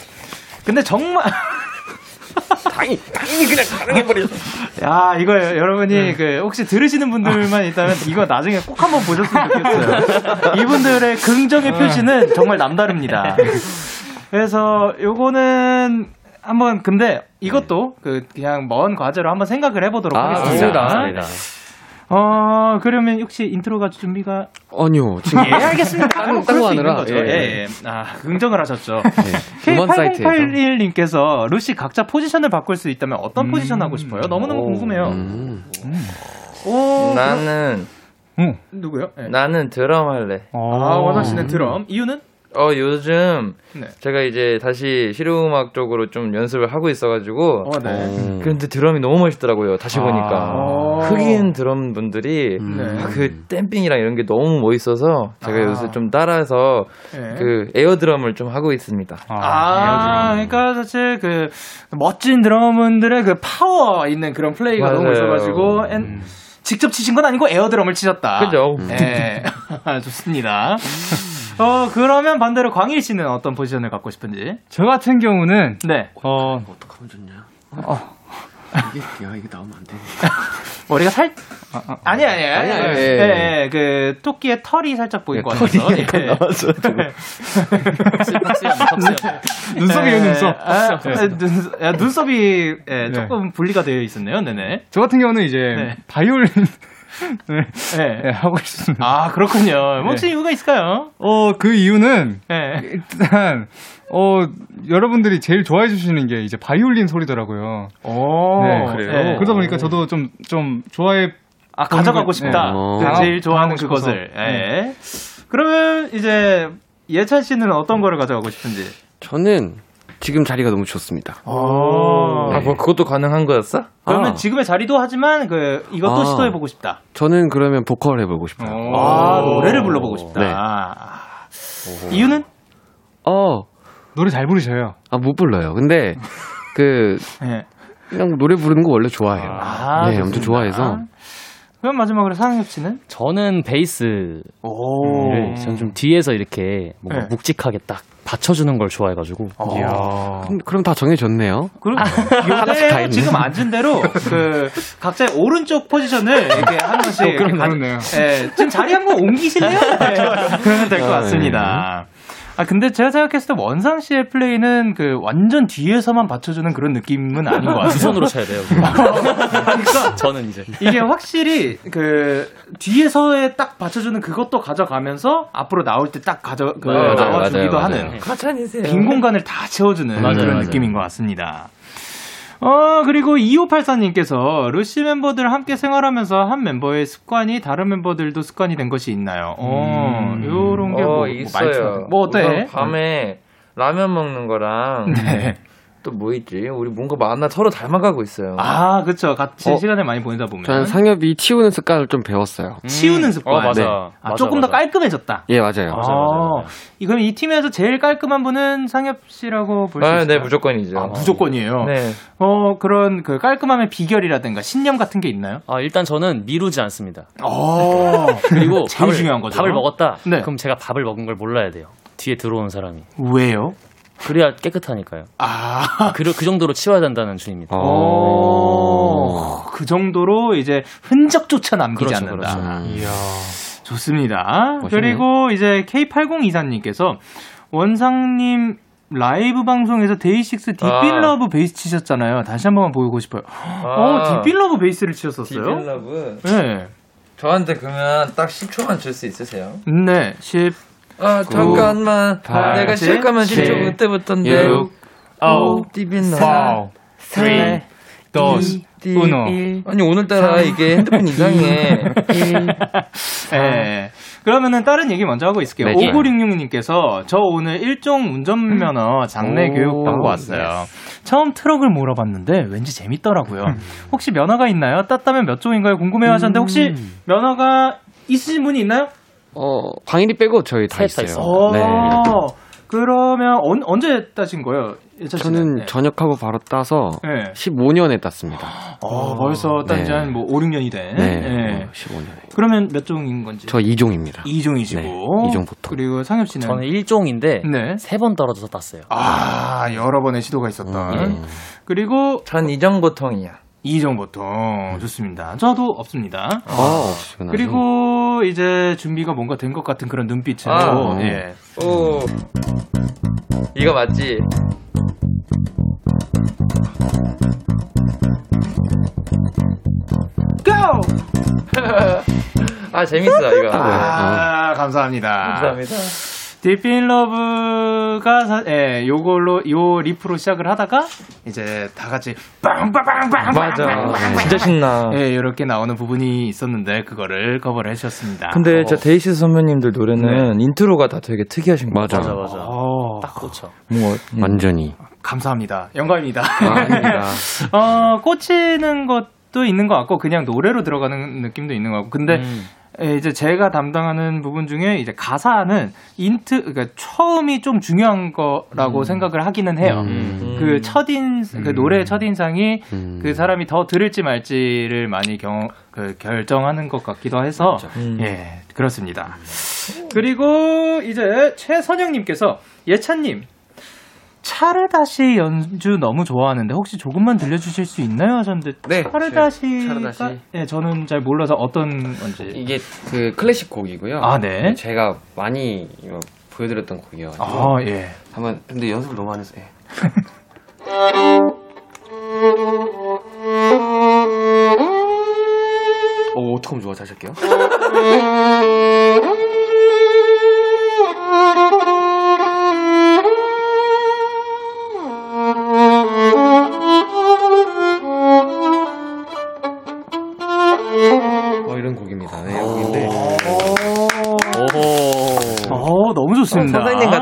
근데 정말 당연히 당연히 그냥 가능해버렸어. 야, 이거 여러분이 그 혹시 들으시는 분들만 있다면 이거 나중에 꼭 한번 보셨으면 좋겠어요. 이분들의 긍정의 표시는 정말 남다릅니다. 그래서 요거는 한번 근데 이것도 그 그냥 먼 과제로 한번 생각을 해보도록 아, 하겠습니다. 좋습니다. 어 그러면 혹시 인트로가 준비가 아니요 지금 예 알겠습니다. 딴- 뭐딴 그럴 거수 있는 하느라. 예, 예, 예. 예. 아 긍정을 하셨죠. 네. 음원 사이트에서. K8081님께서 루시 각자 포지션을 바꿀 수 있다면 어떤 포지션 하고 싶어요? 너무너무 궁금해요. 음. 오, 나는 응. 누구요? 네. 나는 드럼 할래. 아, 원하 씨는 드럼. 이유는? 어 요즘 네. 제가 이제 다시 실용음악 쪽으로 좀 연습을 하고 있어가지고 어, 네. 음. 근데 드럼이 너무 멋있더라고요. 다시 보니까 어. 흑인 드럼 분들이 네. 아, 그 댐핑이랑 이런 게 너무 멋있어서 제가 아. 요새 좀 따라서 네. 그 에어 드럼을 좀 하고 있습니다. 아, 그러니까 사실 그 멋진 드럼분들의 그 파워 있는 그런 플레이가 너무 맞아요. 있어가지고 엔- 직접 치신 건 아니고 에어 드럼을 치셨다. 그죠? 네, 좋습니다. 어 그러면 반대로 광일 씨는 어떤 포지션을 갖고 싶은지? 저 같은 경우는 네, 어 어떡하면 좋냐? 이게 야 이게 나오면 안 돼. 머리가 살 아니 아니 아니 아니, 아니, 예, 예. 예, 그 토끼의 털이 살짝 보인 것 같아서 예. 눈썹이에요 눈썹. 아, 아, 눈, 아, 눈썹이 예, 조금 분리가 되어 있었네요. 네네. 저 같은 경우는 이제 네. 바이올린 네, 네. 네, 하고 있습니다. 아 그렇군요. 혹시 이유가 있을까요? 어 그 이유는 네. 일단 어 여러분들이 제일 좋아해 주시는 게 이제 바이올린 소리더라고요. 오 네. 그래요. 그러다 보니까 저도 좀좀 좋아해 아 가져가고 네. 싶다. 어. 그 제일 좋아하는. 그것을. 예. 그러면 이제 예찬 씨는 어떤 거를 가져가고 싶은지? 저는 지금 자리가 너무 좋습니다. 어. 아, 뭐 그것도 가능한 거였어? 그러면 아. 지금의 자리도 하지만 그 이것도 아. 시도해 보고 싶다. 저는 그러면 보컬 해보고 싶어요. 아, 노래를 불러보고 싶다. 네. 아. 이유는? 어, 노래 잘 부르셔요. 아, 못 불러요. 근데 그 네. 그냥 노래 부르는 거 원래 좋아해요. 아, 네, 엄청 좋습니다. 좋아해서. 그럼 마지막으로 상엽 씨는? 저는 베이스를 오. 저는 좀 뒤에서 이렇게 뭔가 네. 묵직하게 딱 받쳐주는 걸 좋아해가지고 그럼, 그럼 다 정해졌네요. 그럼 하나씩 다 요대 있네. 지금 앉은 대로 그 각자의 오른쪽 포지션을 이렇게 한 번씩 가- 그렇네요. 예, 지금 자리 한 번 옮기실래요? 네, 그러면 될것 아, 같습니다. 아 근데 제가 생각했을 때 원상 씨의 플레이는 그 완전 뒤에서만 받쳐주는 그런 느낌은 아닌 것두 같아요. 손으로 쳐야 돼요. 그러니까 저는 이제 이게 확실히 그 뒤에서의 딱 받쳐주는 그것도 가져가면서 앞으로 나올 때 딱 가져 그 맞아요, 나와주기도 맞아요, 하는 맞아요. 가찬이세요. 빈 공간을 다 채워주는 맞아요, 그런 맞아요. 느낌인 것 같습니다. 어, 그리고 2584님께서 루시 멤버들 함께 생활하면서 한 멤버의 습관이 다른 멤버들도 습관이 된 것이 있나요? 어, 요런 게 어, 뭐, 뭐 있어요. 말투- 뭐 어때? 밤에 라면 먹는 거랑 네. 또 뭐 있지? 우리 뭔가 많아 서로 닮아가고 있어요. 아, 그쵸. 같이 어, 시간을 많이 보내다 보면. 저는 상엽이 치우는 습관을 좀 배웠어요. 치우는 습관. 어, 맞아. 네. 아, 맞아, 조금 더 맞아. 깔끔해졌다. 예, 맞아요. 아, 이- 그럼 이 팀에서 제일 깔끔한 분은 상엽 씨라고 볼수 있어요? 아, 네, 무조건이죠. 아, 무조건이에요. 네. 어, 그런 그 깔끔함의 비결이라든가 신념 같은 게 있나요? 아, 일단 저는 미루지 않습니다. 어, 그리고 제일 밥을, 중요한 거죠. 밥을 먹었다. 네. 그럼 제가 밥을 먹은 걸 몰라야 돼요. 뒤에 들어온 사람이. 왜요? 그래야 깨끗하니까요. 아, 그, 그 정도로 치워야 된다는 주의입니다. 어. 오, 그 정도로 이제 흔적조차 남기지 그렇죠, 않는다. 그렇죠. 이야, 좋습니다. 멋있네. 그리고 이제 K8024님께서 원상님 라이브 방송에서 데이식스 Deep in Love 베이스 치셨잖아요. 다시 한 번만 보고 싶어요. 어, Deep in Love 베이스를 치셨었어요? Deep in Love. 네. 저한테 그러면 딱 10초만 줄 수 있으세요? 네, 10, 아, 잠깐만. 팔, 내가 칠, 시작하면 칠, 10초 그때부터인데. 육, 오, 디빌러. 4, 3, 2, 1. 아니, 오늘따라 이게 핸드폰 이상해. 예. 그러면은 다른 얘기 먼저 하고 있을게요. 네. 5966님께서 저 오늘 일종 운전면허 장례 오, 교육 받고 왔어요. 처음 트럭을 몰아봤는데 왠지 재밌더라고요. 혹시 면허가 있나요? 땄다면 몇 종인가요? 궁금해 하셨는데 혹시 면허가 있으신 분이 있나요? 어, 광일이 빼고 저희 다 있어요. 어, 네. 그러면 언, 언제 따신 거예요? 저는 네. 전역하고 바로 따서 네. 15년에 땄습니다. 어, 벌써 딴지 네. 한뭐 5, 6년이 된. 네. 예. 15년에. 그러면 몇 종인 건지? 저 2종입니다. 2종이시고. 네, 이종 보통. 그리고 상엽 씨는? 저는 1종인데 네. 세번 떨어져서 땄어요. 아, 여러 번의 시도가 있었던. 음. 그리고 전 이정보통이야. 이종 보통 좋습니다. 저도 없습니다. 아, 없으시구나. 그리고 이제 준비가 뭔가 된 것 같은 그런 눈빛으로 아. 예. 오. 이거 맞지? Go! 아, 재밌어, 이거. 아, 감사합니다. 감사합니다. Deep in Love가 사, 예, 요걸로 요 리프로 시작을 하다가 이제 다 같이 빵빵빵빵 맞아. 진짜 신나. 예, 이렇게 나오는 부분이 있었는데 그거를 커버를 해주셨습니다. 근데 진짜 데이식스 선배님들 노래는 인트로가 다 되게 특이하신 거 맞아. 맞아, 맞아. 어, 딱 꽂혀. 뭐, 완전히. 감사합니다. 영광입니다. 아닙니다. 어, 꽂히는 것도 있는 것 같고, 그냥 노래로 들어가는 느낌도 있는 것 같고, 근데, 음. 에, 이제 제가 담당하는 부분 중에 이제 가사는 인트, 그러니까 처음이 좀 중요한 거라고 생각을 하기는 해요. 음. 그 첫인, 그 노래의 첫 인상이 음. 그 사람이 더 들을지 말지를 많이 경, 그 결정하는 것 같기도 해서, 음. 예, 그렇습니다. 그리고 이제 최선영님께서 예찬님, 차르다시 연주 너무 좋아하는데 혹시 조금만 들려주실 수 있나요? 하셨는데 네, 차르다시가 차르다시. 예, 저는 잘 몰라서 어떤 건지 이게 그 클래식 곡이고요. 아, 네. 제가 많이 보여드렸던 곡이어가지고. 아, 예. 한번 근데 연습을 너무 안 해서. 예. 오 어떡하면 좋아 다시 할게요.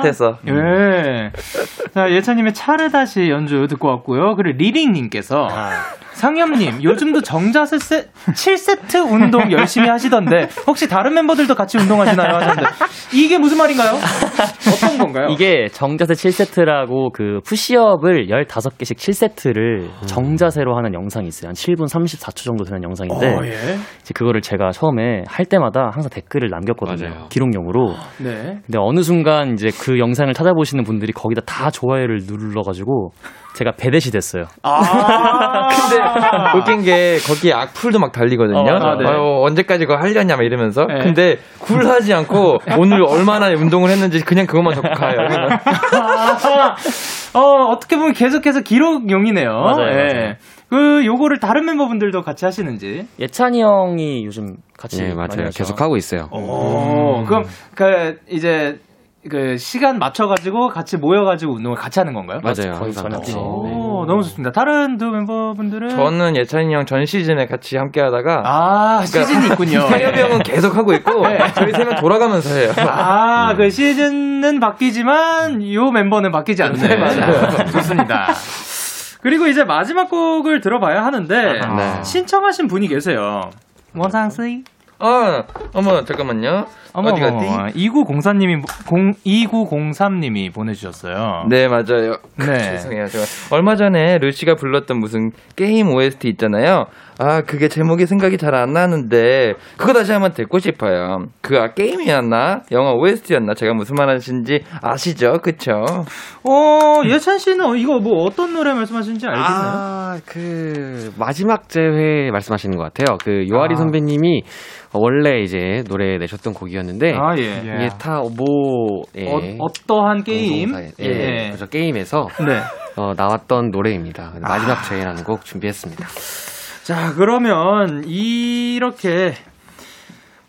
같았어. 예. 자, 예찬님의 차를 다시 연주 듣고 왔고요. 그리고 리링님께서 상엽님, 요즘도 정자세 세, 7세트 운동 열심히 하시던데, 혹시 다른 멤버들도 같이 운동하시나요? 하셨는데, 이게 무슨 말인가요? 어떤 건가요? 이게 정자세 7세트라고 그 푸시업을 15개씩 7세트를 정자세로 하는 영상이 있어요. 한 7분 34초 정도 되는 영상인데, 어, 예. 이제 그거를 제가 처음에 할 때마다 항상 댓글을 남겼거든요. 맞아요. 기록용으로. 네. 근데 어느 순간 이제 그 영상을 찾아보시는 분들이 거기다 다 좋아요를 눌러가지고 제가 배댓이 됐어요. 아, 근데 웃긴 게 거기에 악플도 막 달리거든요. 어, 맞아요. 네. 아유, 언제까지 그거 하려냐 막 이러면서. 네. 근데 굴하지 않고 오늘 얼마나 운동을 했는지 그냥 그것만 적고 가요. 어, 어떻게 보면 계속해서 기록용이네요. 맞아요, 예. 맞아요. 그, 요거를 다른 멤버분들도 같이 하시는지. 예찬이 형이 요즘 같이 네, 맞아요. 계속 하고 있어요. 오, 그럼, 그, 이제, 그, 시간 맞춰가지고 같이 모여가지고 운동을 같이 하는 건가요? 맞아요. 거의 저녁 같이. 때. 오, 너무 좋습니다. 다른 두 멤버분들은? 저는 예찬이 형 전 시즌에 같이 함께 하다가 아, 시즌이 있군요. 상엽이 형은 계속 하고 있고 저희 세 명 돌아가면서 해요. 아, 그 시즌은 바뀌지만 요 멤버는 바뀌지 않네. 맞아요. 좋습니다. 그리고 이제 마지막 곡을 들어봐야 하는데 네. 신청하신 분이 계세요. 원상씨. 어, 어머 잠깐만요. 어디 갔지? 2904님이 2903님이 보내주셨어요. 네 맞아요. 네. 죄송해요. 제가 얼마 전에 루시가 불렀던 무슨 게임 OST 있잖아요. 아 그게 제목이 생각이 잘 안 나는데 그거 다시 한번 듣고 싶어요. 그 아, 게임이었나? 영화 OST였나? 제가 무슨 말 하시는지 아시죠? 그쵸? 어, 예찬 씨는 이거 뭐 어떤 노래 말씀하시는지 알겠나요? 아, 그 마지막 재회 말씀하시는 것 같아요. 그 요아리 아. 선배님이 원래 이제 노래 내셨던 곡이었는데 아, 예. 이게 타뭐 예. 어, 어떠한 게임? 공동사에- 예, 그죠 게임에서 네. 어, 나왔던 노래입니다. 마지막 재회라는 곡 준비했습니다. 자, 그러면 이렇게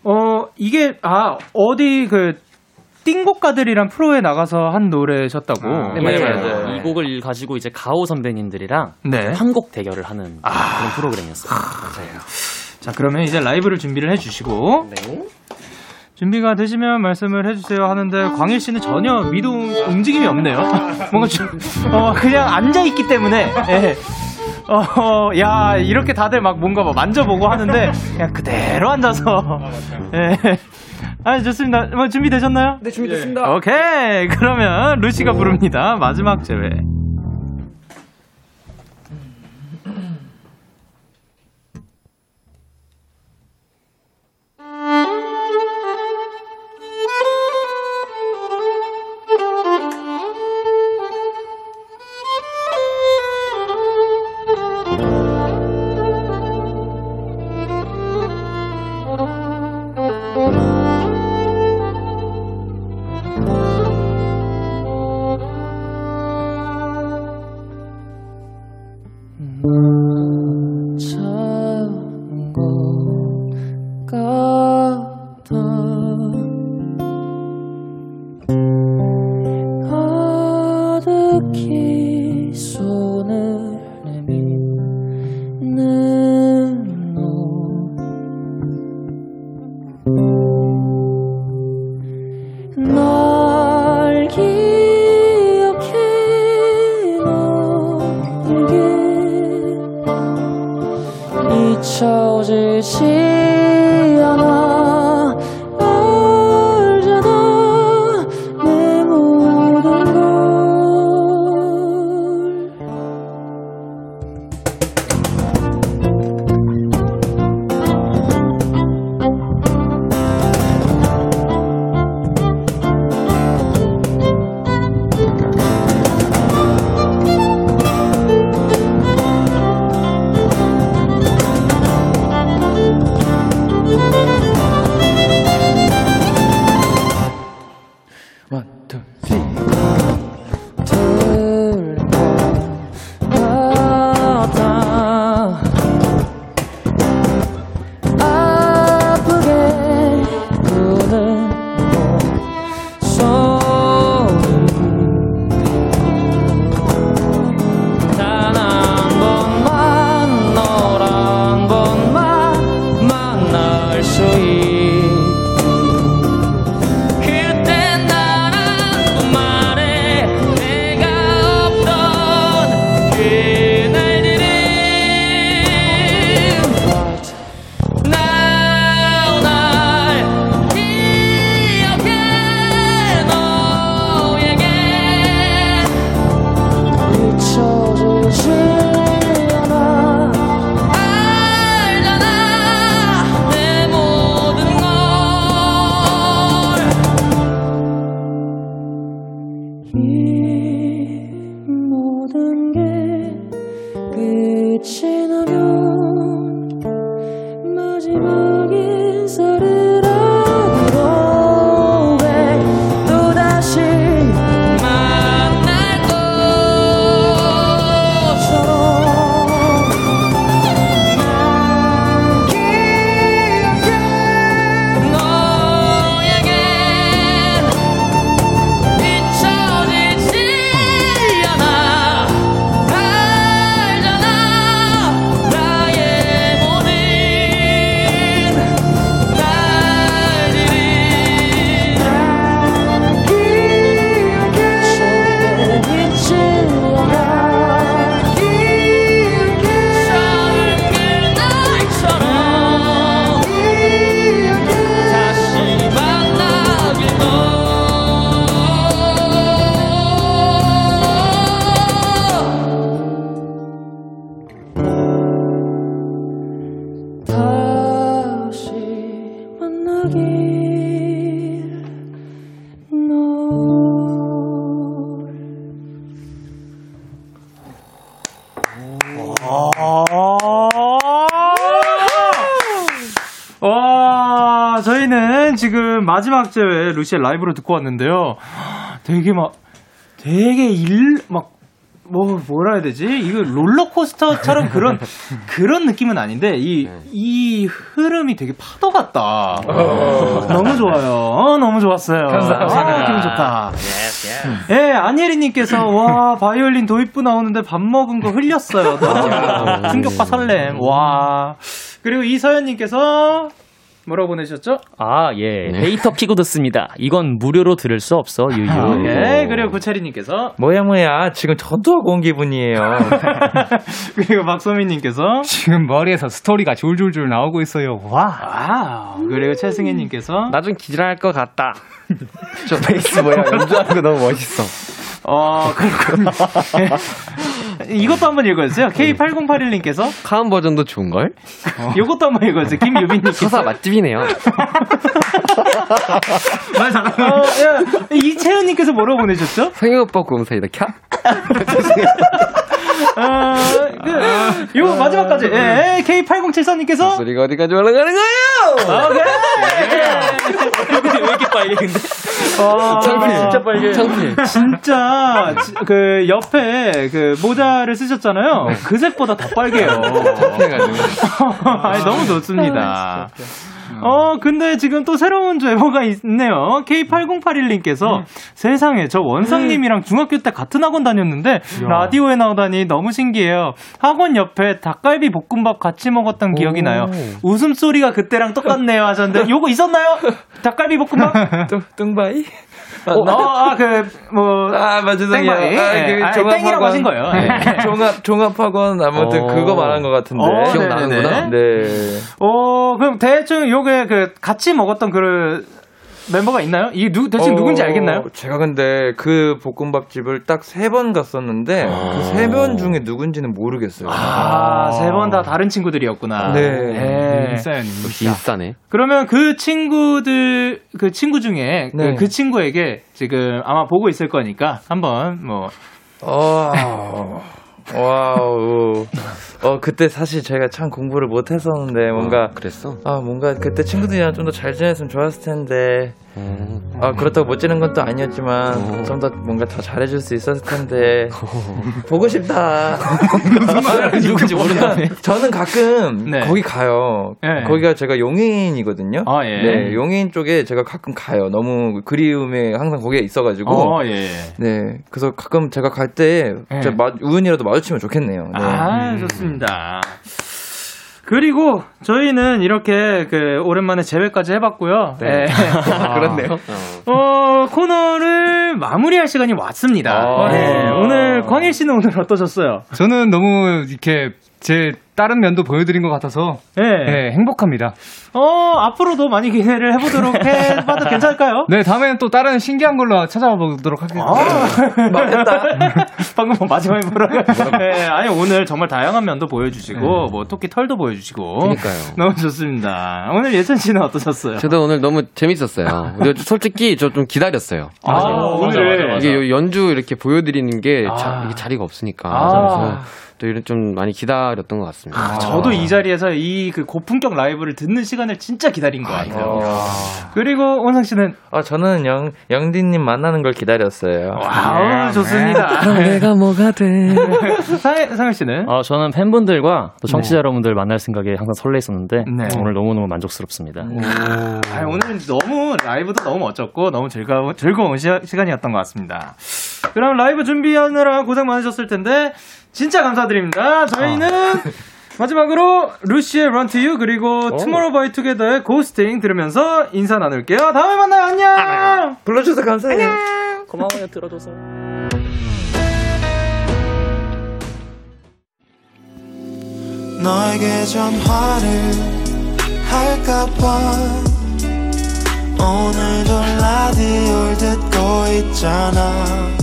어 이게 아 어디 그 띵곡가들이란 프로에 나가서 한 노래셨다고. 네, 네, 맞아요. 맞아요. 이 곡을 가지고 이제 가오 선배님들이랑 네. 한곡 대결을 하는 그런 프로그램이었어요. 자, 그러면 이제 라이브를 준비를 해 주시고 준비가 되시면 말씀을 해주세요 하는데 광일 씨는 전혀 미동 움직임이 없네요. 뭔가 좀, 어, 그냥 앉아 있기 때문에. 예. 어, 야, 이렇게 다들 막 뭔가 막 만져보고 하는데, 그냥 그대로 앉아서. 예. 아, 좋습니다. 뭐, 준비되셨나요? 네 준비됐습니다. 오케이. 그러면 루시가 부릅니다. 마지막 제외. 잊혀지 마지막 제회 루시의 라이브로 듣고 왔는데요. 되게 막, 되게 일, 막, 뭐, 뭐라 해야 되지? 이거 롤러코스터처럼 그런, 그런 느낌은 아닌데, 이, 이 흐름이 되게 파도 같다. 너무 좋아요. 어, 너무 좋았어요. 감사합니다. 아, 기분 좋다. 예, 안예리님께서, 와, 바이올린 도입부 나오는데 밥 먹은 거 흘렸어요. 충격과 설렘. 와. 그리고 이서연님께서, 뭐라고 보내셨죠? 아, 예. 데이터 키고 듣습니다. 이건 무료로 들을 수 없어, 유유. 예, 그리고 구체리님께서, 뭐야 뭐야 지금 저도 하고 온 기분이에요. 그리고 박소민님께서, 지금 머리에서 스토리가 줄줄줄 나오고 있어요. 와. 와, 그리고 최승혜님께서, 나 좀 기절할 것 같다. 저 베이스 뭐야 연주하는 거 너무 멋있어. 어, 그렇군요. 예. 이것도 한번 읽어주세요. K8081님께서, 카운 버전도 좋은걸? 이것도 한번 읽어주세요. 김유빈님께서. 서사 맛집이네요. 말 잘한다. 어, 야, 이채연님께서 뭐라고 보내셨죠? 성형 오빠 고음사이다 캬? 어, 그, 요 마지막까지. 예, 예, K8074님께서. 소리가 어디까지 올라가는 거예요? 오케이. 왜 이렇게 빨개, 근데? 와, 창피해. 진짜 빨개. 창피해. 진짜, 지- 그, 옆에 그 모자를 쓰셨잖아요. 그 색보다 더 빨개요. 아니, 너무 좋습니다. 어, 근데 지금 또 새로운 제보가 있네요. K8081님께서 세상에 저 원상님이랑 중학교 때 같은 학원 다녔는데 라디오에 나오다니 너무 신기해요. 학원 옆에 닭갈비 볶음밥 같이 먹었던 기억이 나요. 웃음소리가 그때랑 똑같네요 하셨는데 요거 있었나요? 닭갈비 볶음밥? 뚱 뚱바이? 어, 아, 그, 뭐. 아, 맞 죄송해요. 땡바이. 아, 예. 그 아니, 종합학원. 땡이라고 하신 거예요. 예. 종합 종합학원 아무튼 어. 그거 말한 것 같은데. 어, 기억나는구나. 네. 어, 그럼 대충 요게 그 같이 먹었던 그 멤버가 있나요? 이 누, 대충 어, 누군지 알겠나요? 제가 근데 그 볶음밥집을 딱 세 번 갔었는데 그세 번 중에 누군지는 모르겠어요. 아, 세번 다 다른 친구들이었구나. 네. 예. 인싸연님. 역시 인싸네. 그러면 그 친구들, 그 친구 중에 그, 네. 그 친구에게 지금 아마 보고 있을 거니까 한번 뭐. 어, wow. 어, 그때 사실 제가 참 공부를 못 했었는데 뭔가 그랬어? 아, 뭔가 그때 친구들이랑 좀 더 잘 지냈으면 좋았을 텐데. 어. 아, 그렇다고 못 지는 건 또 아니었지만 좀 더 뭔가 더 잘해줄 수 있었을 텐데. 보고 싶다. 누군지 모른다네. 저는 가끔 네. 거기 가요. 네. 거기가 제가 용인이거든요. 아, 예. 네, 용인 쪽에 제가 가끔 가요. 너무 그리움에 항상 거기에 있어가지고. 어, 예. 네, 그래서 가끔 제가 갈때 네. 우연이라도 마주치면 좋겠네요. 네. 아, 좋습니다. 그리고 저희는 이렇게 그 오랜만에 재회까지 해봤고요. 네. 그렇네요. 어, 코너를 마무리할 시간이 왔습니다. 아. 네. 오늘 광일 씨는 오늘 어떠셨어요? 저는 너무 이렇게 제 다른 면도 보여드린 것 같아서 네. 네, 행복합니다. 어, 앞으로도 많이 기대를 해보도록 해봐도 괜찮을까요? 네, 다음에는 또 다른 신기한 걸로 찾아와 보도록 하겠습니다. 아, 맞겠다. 방금 뭐 마지막에 뭐라고? 네, 아니 오늘 정말 다양한 면도 보여주시고 뭐 토끼 털도 보여주시고. 그러니까요. 너무 좋습니다. 오늘 예찬 씨는 어떠셨어요? 저도 오늘 너무 재밌었어요. 근데 솔직히 저 좀 기다렸어요. 아, 오늘 이게 요 연주 이렇게 보여드리는 게 아. 자, 이게 자리가 없으니까 아. 또 이런 좀 많이 기다렸던 것 같습니다. 아, 저도 이 자리에서 이 그 고품격 라이브를 듣는 시간을 진짜 기다린 것 같아요. 그리고 원상 씨는 아, 저는 영, 영디님 만나는 걸 기다렸어요. Wow 좋습니다. 내가 뭐가 돼? 상엽 상엽 씨는 아, 저는 팬분들과 또 청취자 여러분들 만날 생각에 항상 설레 있었는데 네. 오늘 너무 너무 만족스럽습니다. 아, 오늘은 너무 라이브도 너무 멋졌고 너무 즐거운 즐거운 시, 시간이었던 것 같습니다. 그럼 라이브 준비하느라 고생 많으셨을 텐데 진짜 감사드립니다. 저희는 마지막으로 루시의 Run to You 그리고 투모로우 바이 투게더의 Ghosting 들으면서 인사 나눌게요. 다음에 만나요. 안녕. 불러주셔서 감사해요. 고마워요, 들어줘서. 너에게 전화를 할까봐 오늘도 라디오를 듣고 있잖아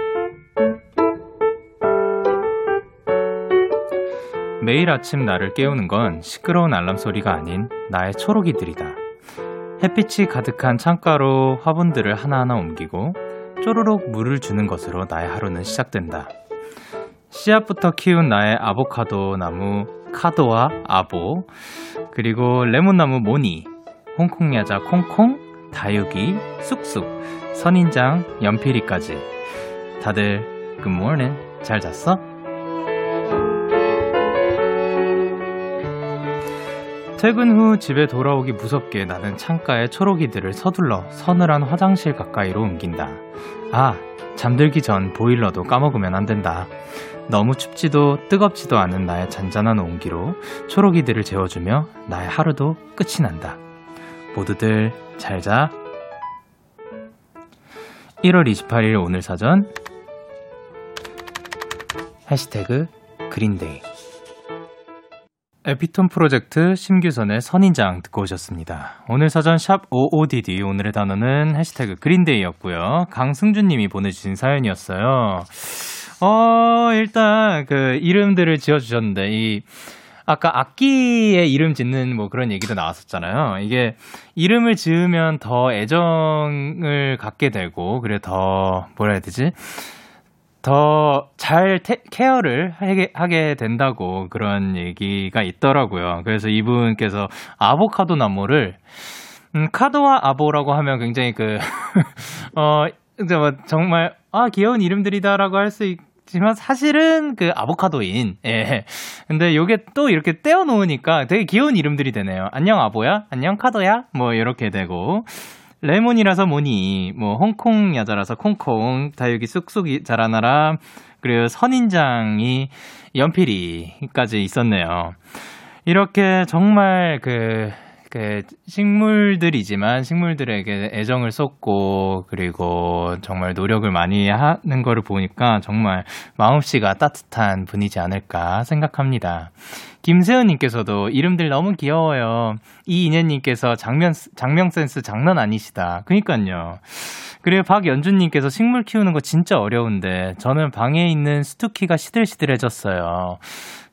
매일 아침 나를 깨우는 건 시끄러운 알람 소리가 아닌 나의 초록이들이다. 햇빛이 가득한 창가로 화분들을 하나하나 옮기고 쪼르륵 물을 주는 것으로 나의 하루는 시작된다. 씨앗부터 키운 나의 아보카도 나무 카도와 아보 그리고 레몬나무 모니 홍콩 야자 콩콩 다육이 쑥쑥 선인장 연필이까지 다들 굿모닝 잘 잤어? 퇴근 후 집에 돌아오기 무섭게 나는 창가에 초록이들을 서둘러 서늘한 화장실 가까이로 옮긴다. 아, 잠들기 전 보일러도 까먹으면 안 된다. 너무 춥지도 뜨겁지도 않은 나의 잔잔한 온기로 초록이들을 재워주며 나의 하루도 끝이 난다. 모두들 잘 자. 1월 28일 오늘 사전 해시태그 그린데이 에피톤 프로젝트 심규선의 선인장 듣고 오셨습니다. 오늘 사전 샵 55DD 오늘의 단어는 해시태그 그린데이였고요. 강승준 님이 보내주신 사연이었어요. 어 일단 그 이름들을 지어주셨는데 이 아까 악기의 이름 짓는 뭐 그런 얘기도 나왔었잖아요. 이게 이름을 지으면 더 애정을 갖게 되고 그래 더 뭐라 해야 되지? 더 잘 케어를 하게, 하게 된다고 그런 얘기가 있더라고요. 그래서 이분께서 아보카도 나무를 음, 카도와 아보라고 하면 굉장히 그, 어, 뭐 정말, 아, 귀여운 이름들이다라고 할 수 있지만 사실은 그 아보카도인, 예. 근데 요게 또 이렇게 떼어놓으니까 되게 귀여운 이름들이 되네요. 안녕 아보야? 안녕 카도야? 뭐 이렇게 되고. 레몬이라서 뭐니, 뭐, 홍콩 야자라서 콩콩, 다육이 쑥쑥 자라나라, 그리고 선인장이 연필이까지 있었네요. 이렇게 정말 그, 그, 식물들이지만 식물들에게 애정을 쏟고, 그리고 정말 노력을 많이 하는 거를 보니까 정말 마음씨가 따뜻한 분이지 않을까 생각합니다. 김세은님께서도 이름들 너무 귀여워요. 이인혜님께서 장면, 장명 센스 장난 아니시다. 그니까요. 그리고 박연준님께서 식물 키우는 거 진짜 어려운데, 저는 방에 있는 스투키가 시들시들해졌어요.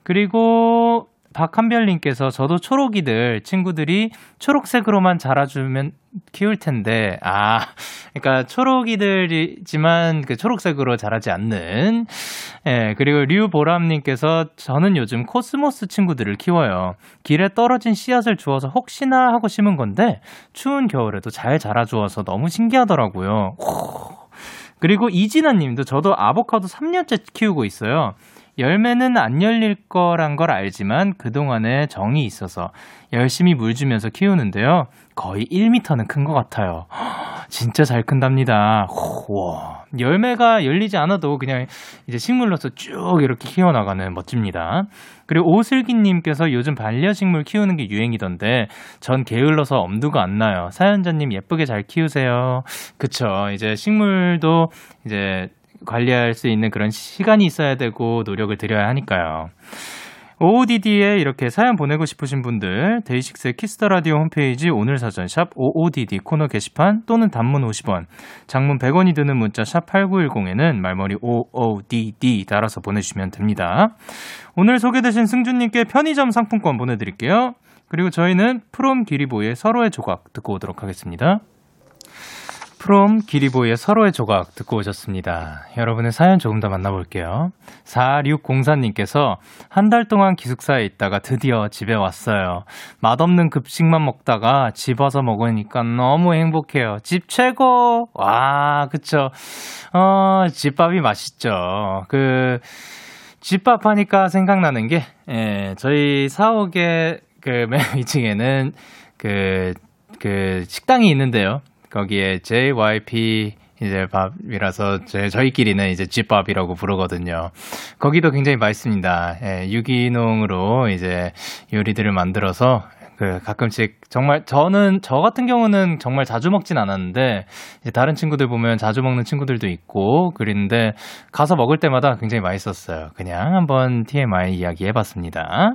그리고 박한별님께서 저도 초록이들 친구들이 초록색으로만 자라주면 키울 텐데, 아, 그러니까 초록이들이지만 그 초록색으로 자라지 않는, 예, 그리고 류보람님께서 저는 요즘 코스모스 친구들을 키워요. 길에 떨어진 씨앗을 주워서 혹시나 하고 심은 건데, 추운 겨울에도 잘 자라 주어서 너무 신기하더라고요. 그리고 이진아 님도 저도 아보카도 3년째 키우고 있어요. 열매는 안 열릴 거란 걸 알지만 그동안에 정이 있어서 열심히 물 주면서 키우는데요. 거의 1m는 큰 것 같아요. 진짜 잘 큰답니다. 와. 열매가 열리지 않아도 그냥 이제 식물로서 쭉 이렇게 키워나가는 멋집니다. 그리고 오슬기님께서 요즘 반려식물 키우는 게 유행이던데 전 게을러서 엄두가 안 나요. 사연자님 예쁘게 잘 키우세요. 그쵸. 이제 식물도 이제 관리할 수 있는 그런 시간이 있어야 되고 노력을 들여야 하니까요. OODD에 이렇게 사연 보내고 싶으신 분들 데이식스의 Kiss the Radio 홈페이지 오늘 사연 샵 OODD 코너 게시판 또는 단문 50원, 장문 100원이 드는 문자 샵 8910에는 말머리 OODD 달아서 보내주시면 됩니다. 오늘 소개되신 승준님께 편의점 상품권 보내드릴게요. 그리고 저희는 프롬 기리보이의 서로의 조각 듣고 오도록 하겠습니다. 프롬 기리보이의 서로의 조각 듣고 오셨습니다. 여러분의 사연 조금 더 만나볼게요. 4604님께서 한 달 동안 기숙사에 있다가 드디어 집에 왔어요. 맛없는 급식만 먹다가 집 와서 먹으니까 너무 행복해요. 집 최고! 와, 그쵸. 어, 집밥이 맛있죠. 그, 집밥 하니까 생각나는 게, 예, 저희 사옥의 그맨 위층에는 그, 그 식당이 있는데요. 거기에 JYP 이제 밥이라서 제, 저희끼리는 이제 집밥이라고 부르거든요. 거기도 굉장히 맛있습니다. 예, 유기농으로 이제 요리들을 만들어서 그 가끔씩 정말 저는 저 같은 경우는 정말 자주 먹진 않았는데 다른 친구들 보면 자주 먹는 친구들도 있고 그랬는데 가서 먹을 때마다 굉장히 맛있었어요. 그냥 한번 TMI 이야기 해봤습니다.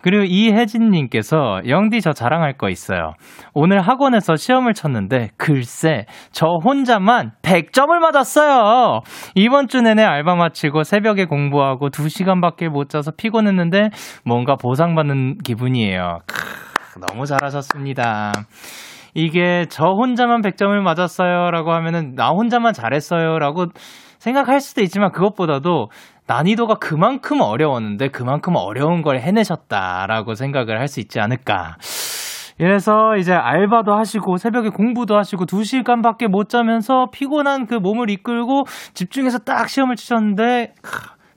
그리고 이혜진님께서 영디 저 자랑할 거 있어요. 오늘 학원에서 시험을 쳤는데 글쎄 저 혼자만 100점을 맞았어요. 이번 주 내내 알바 마치고 새벽에 공부하고 2시간밖에 못 자서 피곤했는데 뭔가 보상받는 기분이에요. 크, 너무 잘하셨습니다. 이게 저 혼자만 100점을 맞았어요 라고 하면은 나 혼자만 잘했어요 라고 생각할 수도 있지만 그것보다도 난이도가 그만큼 어려웠는데 그만큼 어려운 걸 해내셨다라고 생각을 할 수 있지 않을까. 이래서 이제 알바도 하시고 새벽에 공부도 하시고 2시간밖에 못 자면서 피곤한 그 몸을 이끌고 집중해서 딱 시험을 치셨는데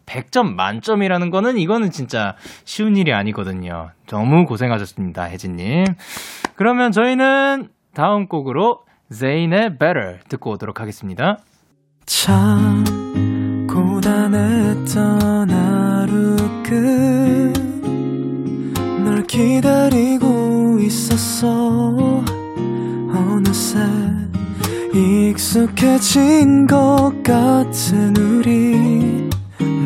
100점 만점이라는 거는 이거는 진짜 쉬운 일이 아니거든요. 너무 고생하셨습니다, 혜진님. 그러면 저희는 다음 곡으로 제인의 Better 듣고 오도록 하겠습니다. 참 고단했던 하루 끝널 기다리고 있었어 어느새 익숙해진 것 같은 우리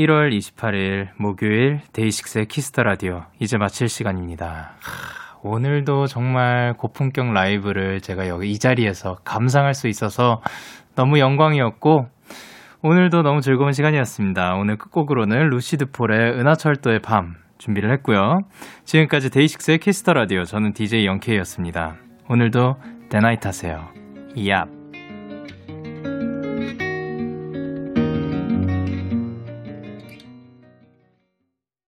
1월 28일 목요일 데이식스의 Kiss the Radio 이제 마칠 시간입니다. 하, 오늘도 정말 고품격 라이브를 제가 여기 이 자리에서 감상할 수 있어서 너무 영광이었고 오늘도 너무 즐거운 시간이었습니다. 오늘 끝곡으로는 루시드 폴의 은하철도의 밤 준비를 했고요. 지금까지 데이식스의 Kiss the Radio 저는 DJ 영케이였습니다. 오늘도 대나잇 하세요. 이압.